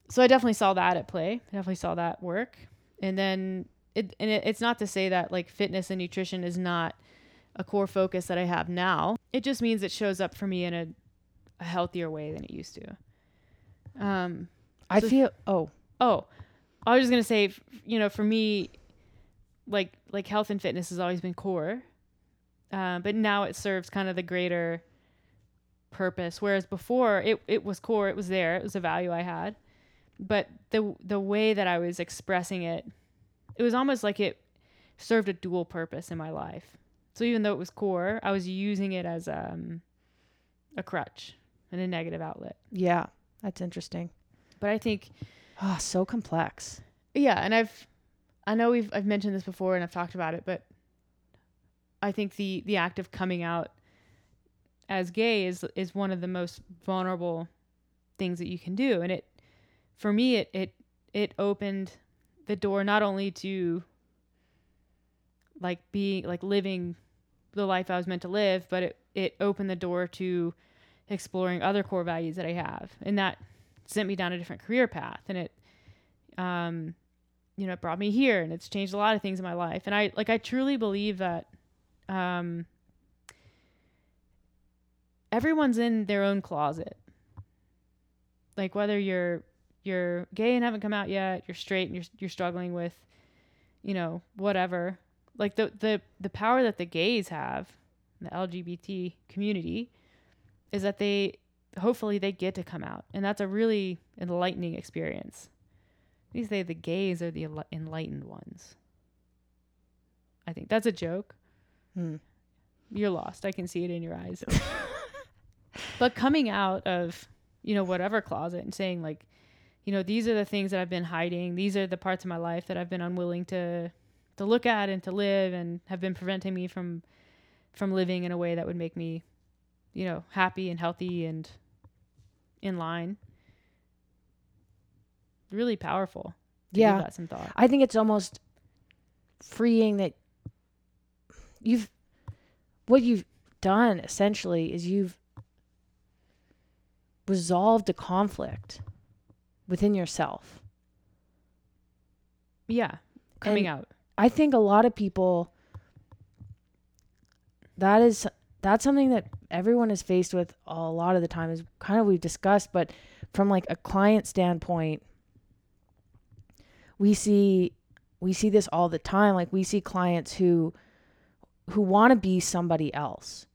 so I definitely saw that at play. I definitely saw that work. And then it and it, it's not to say that like fitness and nutrition is not a core focus that I have now. It just means it shows up for me in a, a healthier way than it used to. Um I So- feel oh Oh, I was just gonna say, you know, for me, like like health and fitness has always been core, uh, but now it serves kind of the greater purpose. Whereas before, it it was core, it was there, it was a value I had, but the the way that I was expressing it, it was almost like it served a dual purpose in my life. So even though it was core, I was using it as um, a crutch and a negative outlet. yeah, that's interesting. But I think Oh, so complex. Yeah, and I've I know we've I've mentioned this before and I've talked about it, but I think the the act of coming out as gay is is one of the most vulnerable things that you can do and it for me it it it opened the door not only to like being like living the life I was meant to live, but it it opened the door to exploring other core values that I have. And that sent me down a different career path. And it um you know it brought me here and it's changed a lot of things in my life. And i like i truly believe that um everyone's in their own closet. Like whether you're you're gay and haven't come out yet you're straight and you're you're struggling with you know whatever. Like the the the power that the gays have the lgbt community is that they hopefully they get to come out. And that's a really enlightening experience. These say the gays are the enlightened ones. I think that's a joke. Hmm. you're lost. I can see it in your eyes. [LAUGHS] But coming out of you know whatever closet and saying like you know these are the things that i've been hiding. These are the parts of my life that i've been unwilling to to look at and to live and have been preventing me from from living in a way that would make me you know happy and healthy and in line. Really powerful Yeah. that some thought. I think it's almost freeing that you've what you've done essentially is you've resolved a conflict within yourself. yeah coming And- out. I think a lot of people that is that's something that everyone is faced with a lot of the time is kind of we've discussed but from like a client standpoint we see we see this all the time. Like we see clients who who want to be somebody else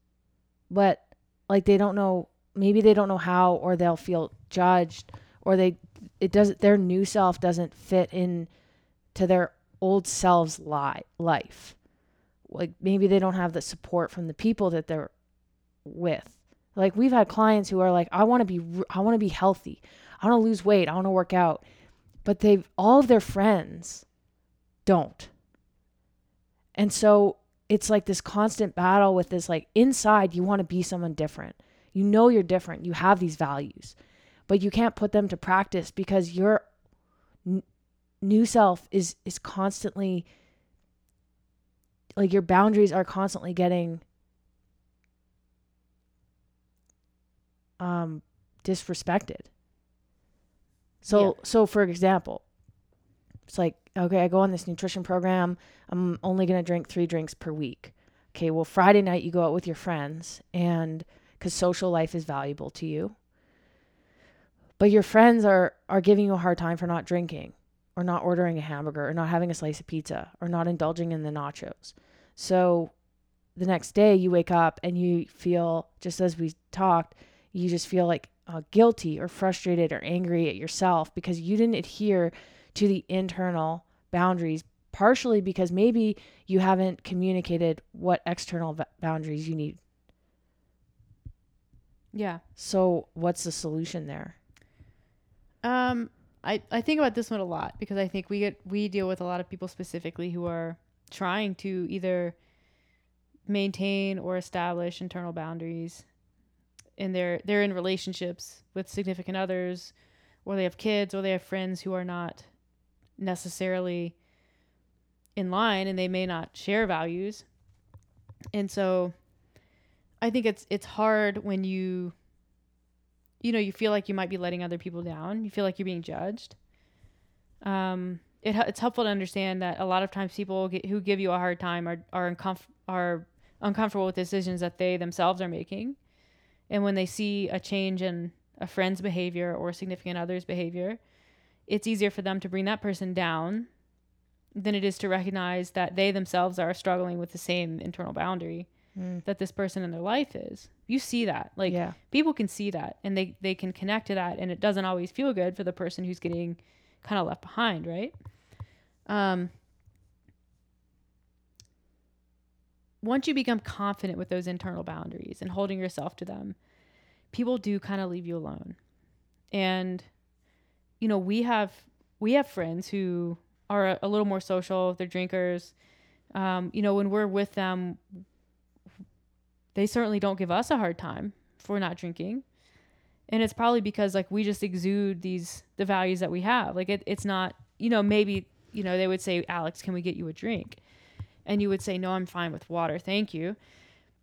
but like they don't know maybe they don't know how or they'll feel judged or they it doesn't their new self doesn't fit in to their old selves li- life. Like maybe they don't have the support from the people that they're with. Like we've had clients who are like i want to be i want to be healthy. I want to lose weight. I want to work out. But they've all of their friends don't. And so it's like this constant battle with this like inside you want to be someone different. You know you're different. You have these values but you can't put them to practice because your n- new self is is constantly like your boundaries are constantly getting um disrespected. So Yeah. so for example it's like okay i go on this nutrition program. I'm only going to drink 3 drinks per week. Okay well friday night you go out with your friends and cuz social life is valuable to you but your friends are are giving you a hard time for not drinking or not ordering a hamburger or not having a slice of pizza or not indulging in the nachos. So the next day you wake up and you feel just as we talked you just feel like uh, guilty or frustrated or angry at yourself because you didn't adhere to the internal boundaries partially because maybe you haven't communicated what external va- boundaries you need. Yeah. So what's the solution there Um, I, I think about this one a lot because I think we get we deal with a lot of people specifically who are trying to either maintain or establish internal boundaries and they're they're in relationships with significant others or they have kids or they have friends who are not necessarily in line and they may not share values. And so i think it's it's hard when you you know you feel like you might be letting other people down you feel like you're being judged um it, it's helpful to understand that a lot of times people get, who give you a hard time are are, uncomf- are uncomfortable with decisions that they themselves are making and when they see a change in a friend's behavior or significant other's behavior it's easier for them to bring that person down than it is to recognize that they themselves are struggling with the same internal boundary Mm. that this person in their life is. You see that. Like yeah. people can see that and they they can connect to that and it doesn't always feel good for the person who's getting kind of left behind, right? Um once you become confident with those internal boundaries and holding yourself to them, people do kind of leave you alone. And you know, we have we have friends who are a, a little more social, they're drinkers. Um, you know, when we're with them, they certainly don't give us a hard time for not drinking. And it's probably because like we just exude these the values that we have. Like it, it's not, you know, maybe, you know, they would say, Alex, can we get you a drink? And you would say, No, I'm fine with water, thank you.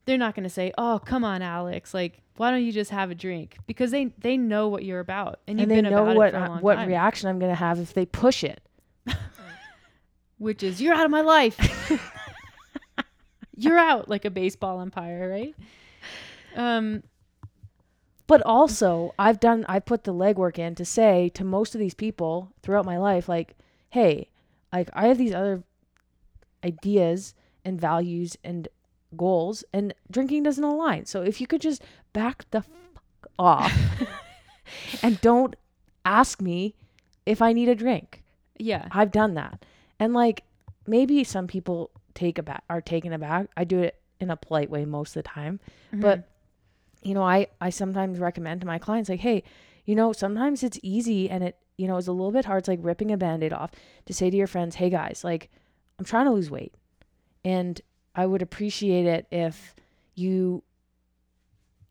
They're not gonna say, Oh, come on, Alex, like, why don't you just have a drink? Because they they know what you're about. And you've And they been know about what it for a uh, what time. reaction I'm gonna have if they push it. [LAUGHS] which is you're out of my life. [LAUGHS] you're out like a baseball umpire, right? Um, But also, I've done, I put the legwork in to say to most of these people throughout my life, like, hey, like, I have these other ideas and values and goals, and drinking doesn't align. So if you could just back the fuck off [LAUGHS] and don't ask me if I need a drink. yeah, I've done that. And like maybe some people take aback are taken aback. I do it in a polite way most of the time. Mm-hmm. But you know, I I sometimes recommend to my clients like, "Hey, you know, sometimes it's easy and it, you know, is a little bit hard. It's like ripping a band-aid off to say to your friends, "Hey guys, like I'm trying to lose weight." And I would appreciate it if you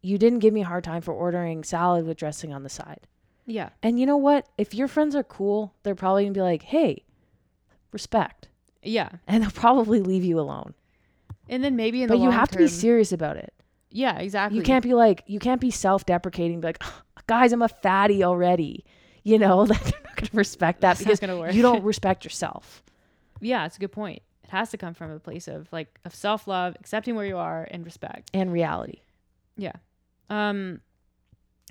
you didn't give me a hard time for ordering salad with dressing on the side. yeah, And you know what? If your friends are cool, they're probably going to be like, "Hey, respect." Yeah, And they'll probably leave you alone. and then maybe in But the you long have to be serious about it. Yeah, exactly. You can't be like, you can't be self-deprecating, be like, guys, I'm a fatty already. You know, [LAUGHS] that they're not going to respect that That's because you don't respect yourself [LAUGHS] Yeah, it's a good point. It has to come from a place of like of self love, accepting where you are, and respect. and reality. Yeah. Um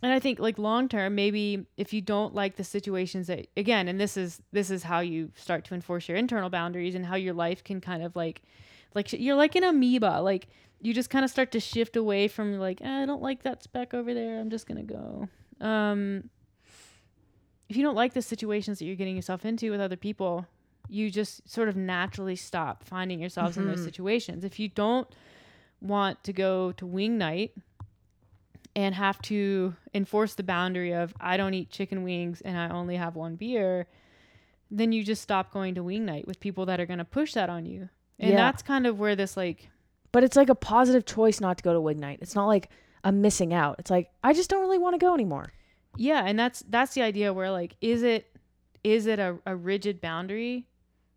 and I think like long term maybe if you don't like the situations that again and this is this is how you start to enforce your internal boundaries and how your life can kind of like like you're like an amoeba like you just kind of start to shift away from like eh, I don't like that speck over there I'm just going to go. Um if you don't like the situations that you're getting yourself into with other people, you just sort of naturally stop finding yourselves in those Mhm. situations. If you don't want to go to wing night and have to enforce the boundary of I don't eat chicken wings and I only have one beer, then you just stop going to wing night with people that are going to push that on you. And Yeah. that's kind of where this like But it's like a positive choice not to go to wing Night. It's not like I'm missing out. It's like I just don't really want to go anymore. yeah, and that's that's the idea where like is it is it a, a rigid boundary?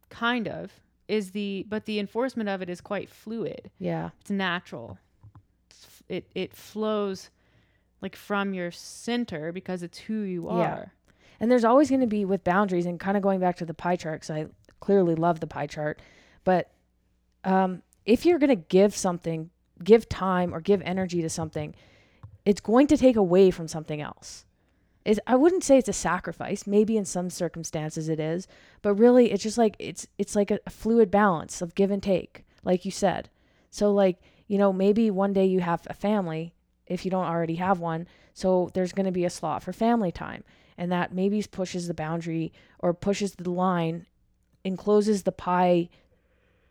Kind of. Is the but the enforcement of it is quite fluid. Yeah. It's natural. It's, it it flows like from your center because it's who you Yeah. are. And there's always going to be with boundaries and kind of going back to the pie chart because I clearly love the pie chart. But um, if you're going to give something, give time or give energy to something, it's going to take away from something else. It's, I wouldn't say it's a sacrifice. Maybe in some circumstances it is, but really it's just like it's it's like a, a fluid balance of give and take, like you said. So like you know maybe one day you have a family if you don't already have one, so there's going to be a slot for family time and that maybe pushes the boundary or pushes the line encloses the pie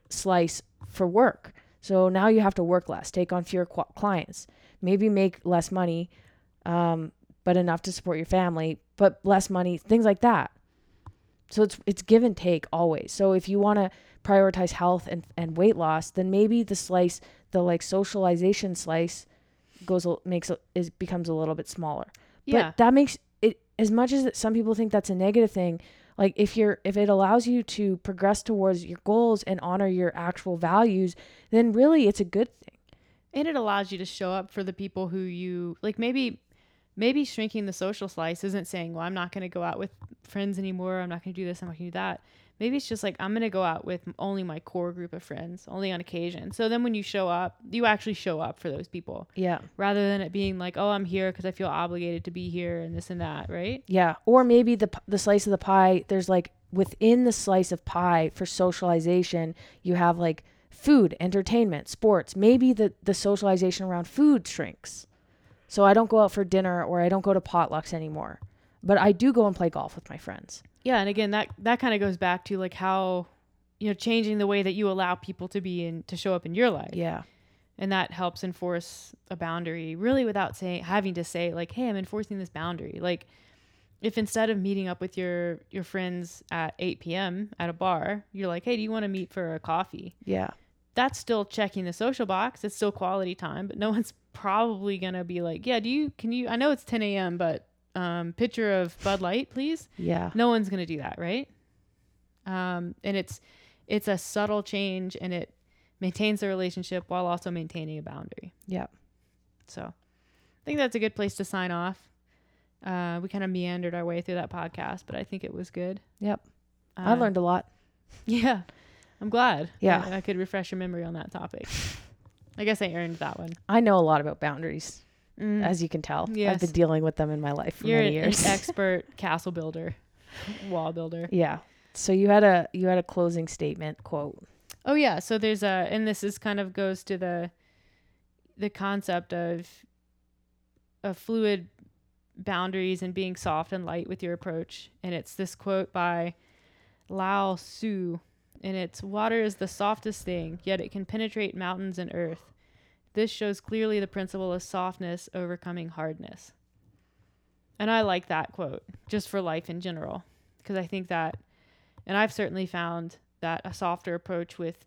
slice for work. So now you have to work less take on fewer qu- clients. Maybe make less money um, but enough to support your family but less money things like that. So it's it's give and take always. So if you want to prioritize health and, and weight loss, then maybe the slice, the like socialization slice goes, makes, is becomes a little bit smaller. Yeah. But that makes it, as much as some people think that's a negative thing, like if you're, if it allows you to progress towards your goals and honor your actual values, then really it's a good thing. and it allows you to show up for the people who you like maybe maybe shrinking the social slice isn't saying well i'm not going to go out with friends anymore i'm not going to do this i'm not going to do that maybe it's just like i'm to go out with only my core group of friends only on occasion so then when you show up you actually show up for those people Yeah. rather than it being like oh i'm here because i feel obligated to be here and this and that right Yeah, or maybe the the slice of the pie. There's like within the slice of pie for socialization, you have like food, entertainment, sports. Maybe the the socialization around food shrinks. So I don't go out for dinner or I don't go to potlucks anymore. But I do go and play golf with my friends. yeah and again that that kind of goes back to like how you know changing the way that you allow people to be and to show up in your life Yeah. and that helps enforce a boundary really without saying having to say like hey i'm enforcing this boundary like if instead of meeting up with your your friends at 8 p.m at a bar you're like hey do you want to meet for a coffee Yeah. that's still checking the social box it's still quality time but no one's [LAUGHS] probably gonna be like yeah do you can you i know it's 10 a.m but um picture of bud light please Yeah. no one's going to do that right um, and it's it's a subtle change and it maintains the relationship while also maintaining a boundary Yeah. so i think that's a good place to sign off uh, we kind of meandered our way through that podcast but i think it was good Yep. I Uh, learned a lot. [LAUGHS] yeah i'm glad Yeah. I, I could refresh your memory on that topic [LAUGHS] i guess i earned that one I know a lot about boundaries, Mm. as you can tell. I've been dealing with them in my life for you're many an years. [LAUGHS] expert castle builder wall builder yeah. So you had a you had a closing statement quote. Oh yeah, so there's a and this is kind of goes to the the concept of of fluid boundaries and being soft and light with your approach. And it's this quote by Lao Tzu and it's water is the softest thing, yet it can penetrate mountains and earth. This shows clearly the principle of softness overcoming hardness. And I like that quote just for life in general because I think that and I've certainly found that a softer approach with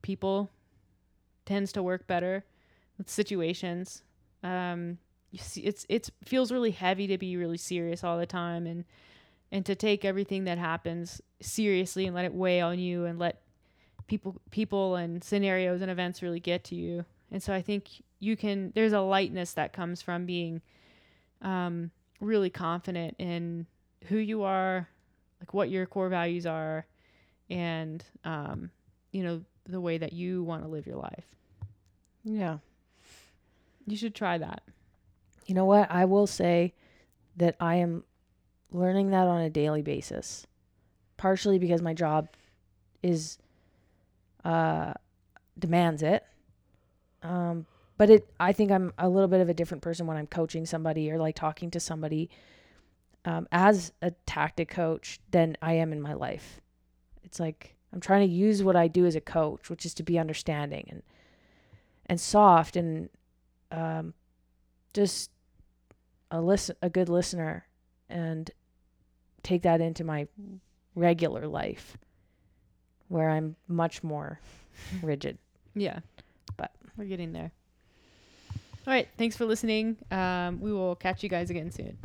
people tends to work better with situations. Um, you see, it's it's feels really heavy to be really serious all the time, and and to take everything that happens seriously and let it weigh on you, and let people people and scenarios and events really get to you. And so I think you can. There's a lightness that comes from being um, really confident in who you are, like what your core values are, and um, you know the way that you want to live your life. Yeah. You should try that. You know what? I will say that I am learning that on a daily basis. Partially because my job is uh demands it. Um but it I think I'm a little bit of a different person when I'm coaching somebody or like talking to somebody um as a tactic coach than I am in my life. It's like I'm trying to use what I do as a coach, which is to be understanding and and soft and um just a listen a good listener and take that into my regular life where I'm much more [LAUGHS] rigid. Yeah. We're getting there. All right. Thanks for listening. Um, we will catch you guys again soon.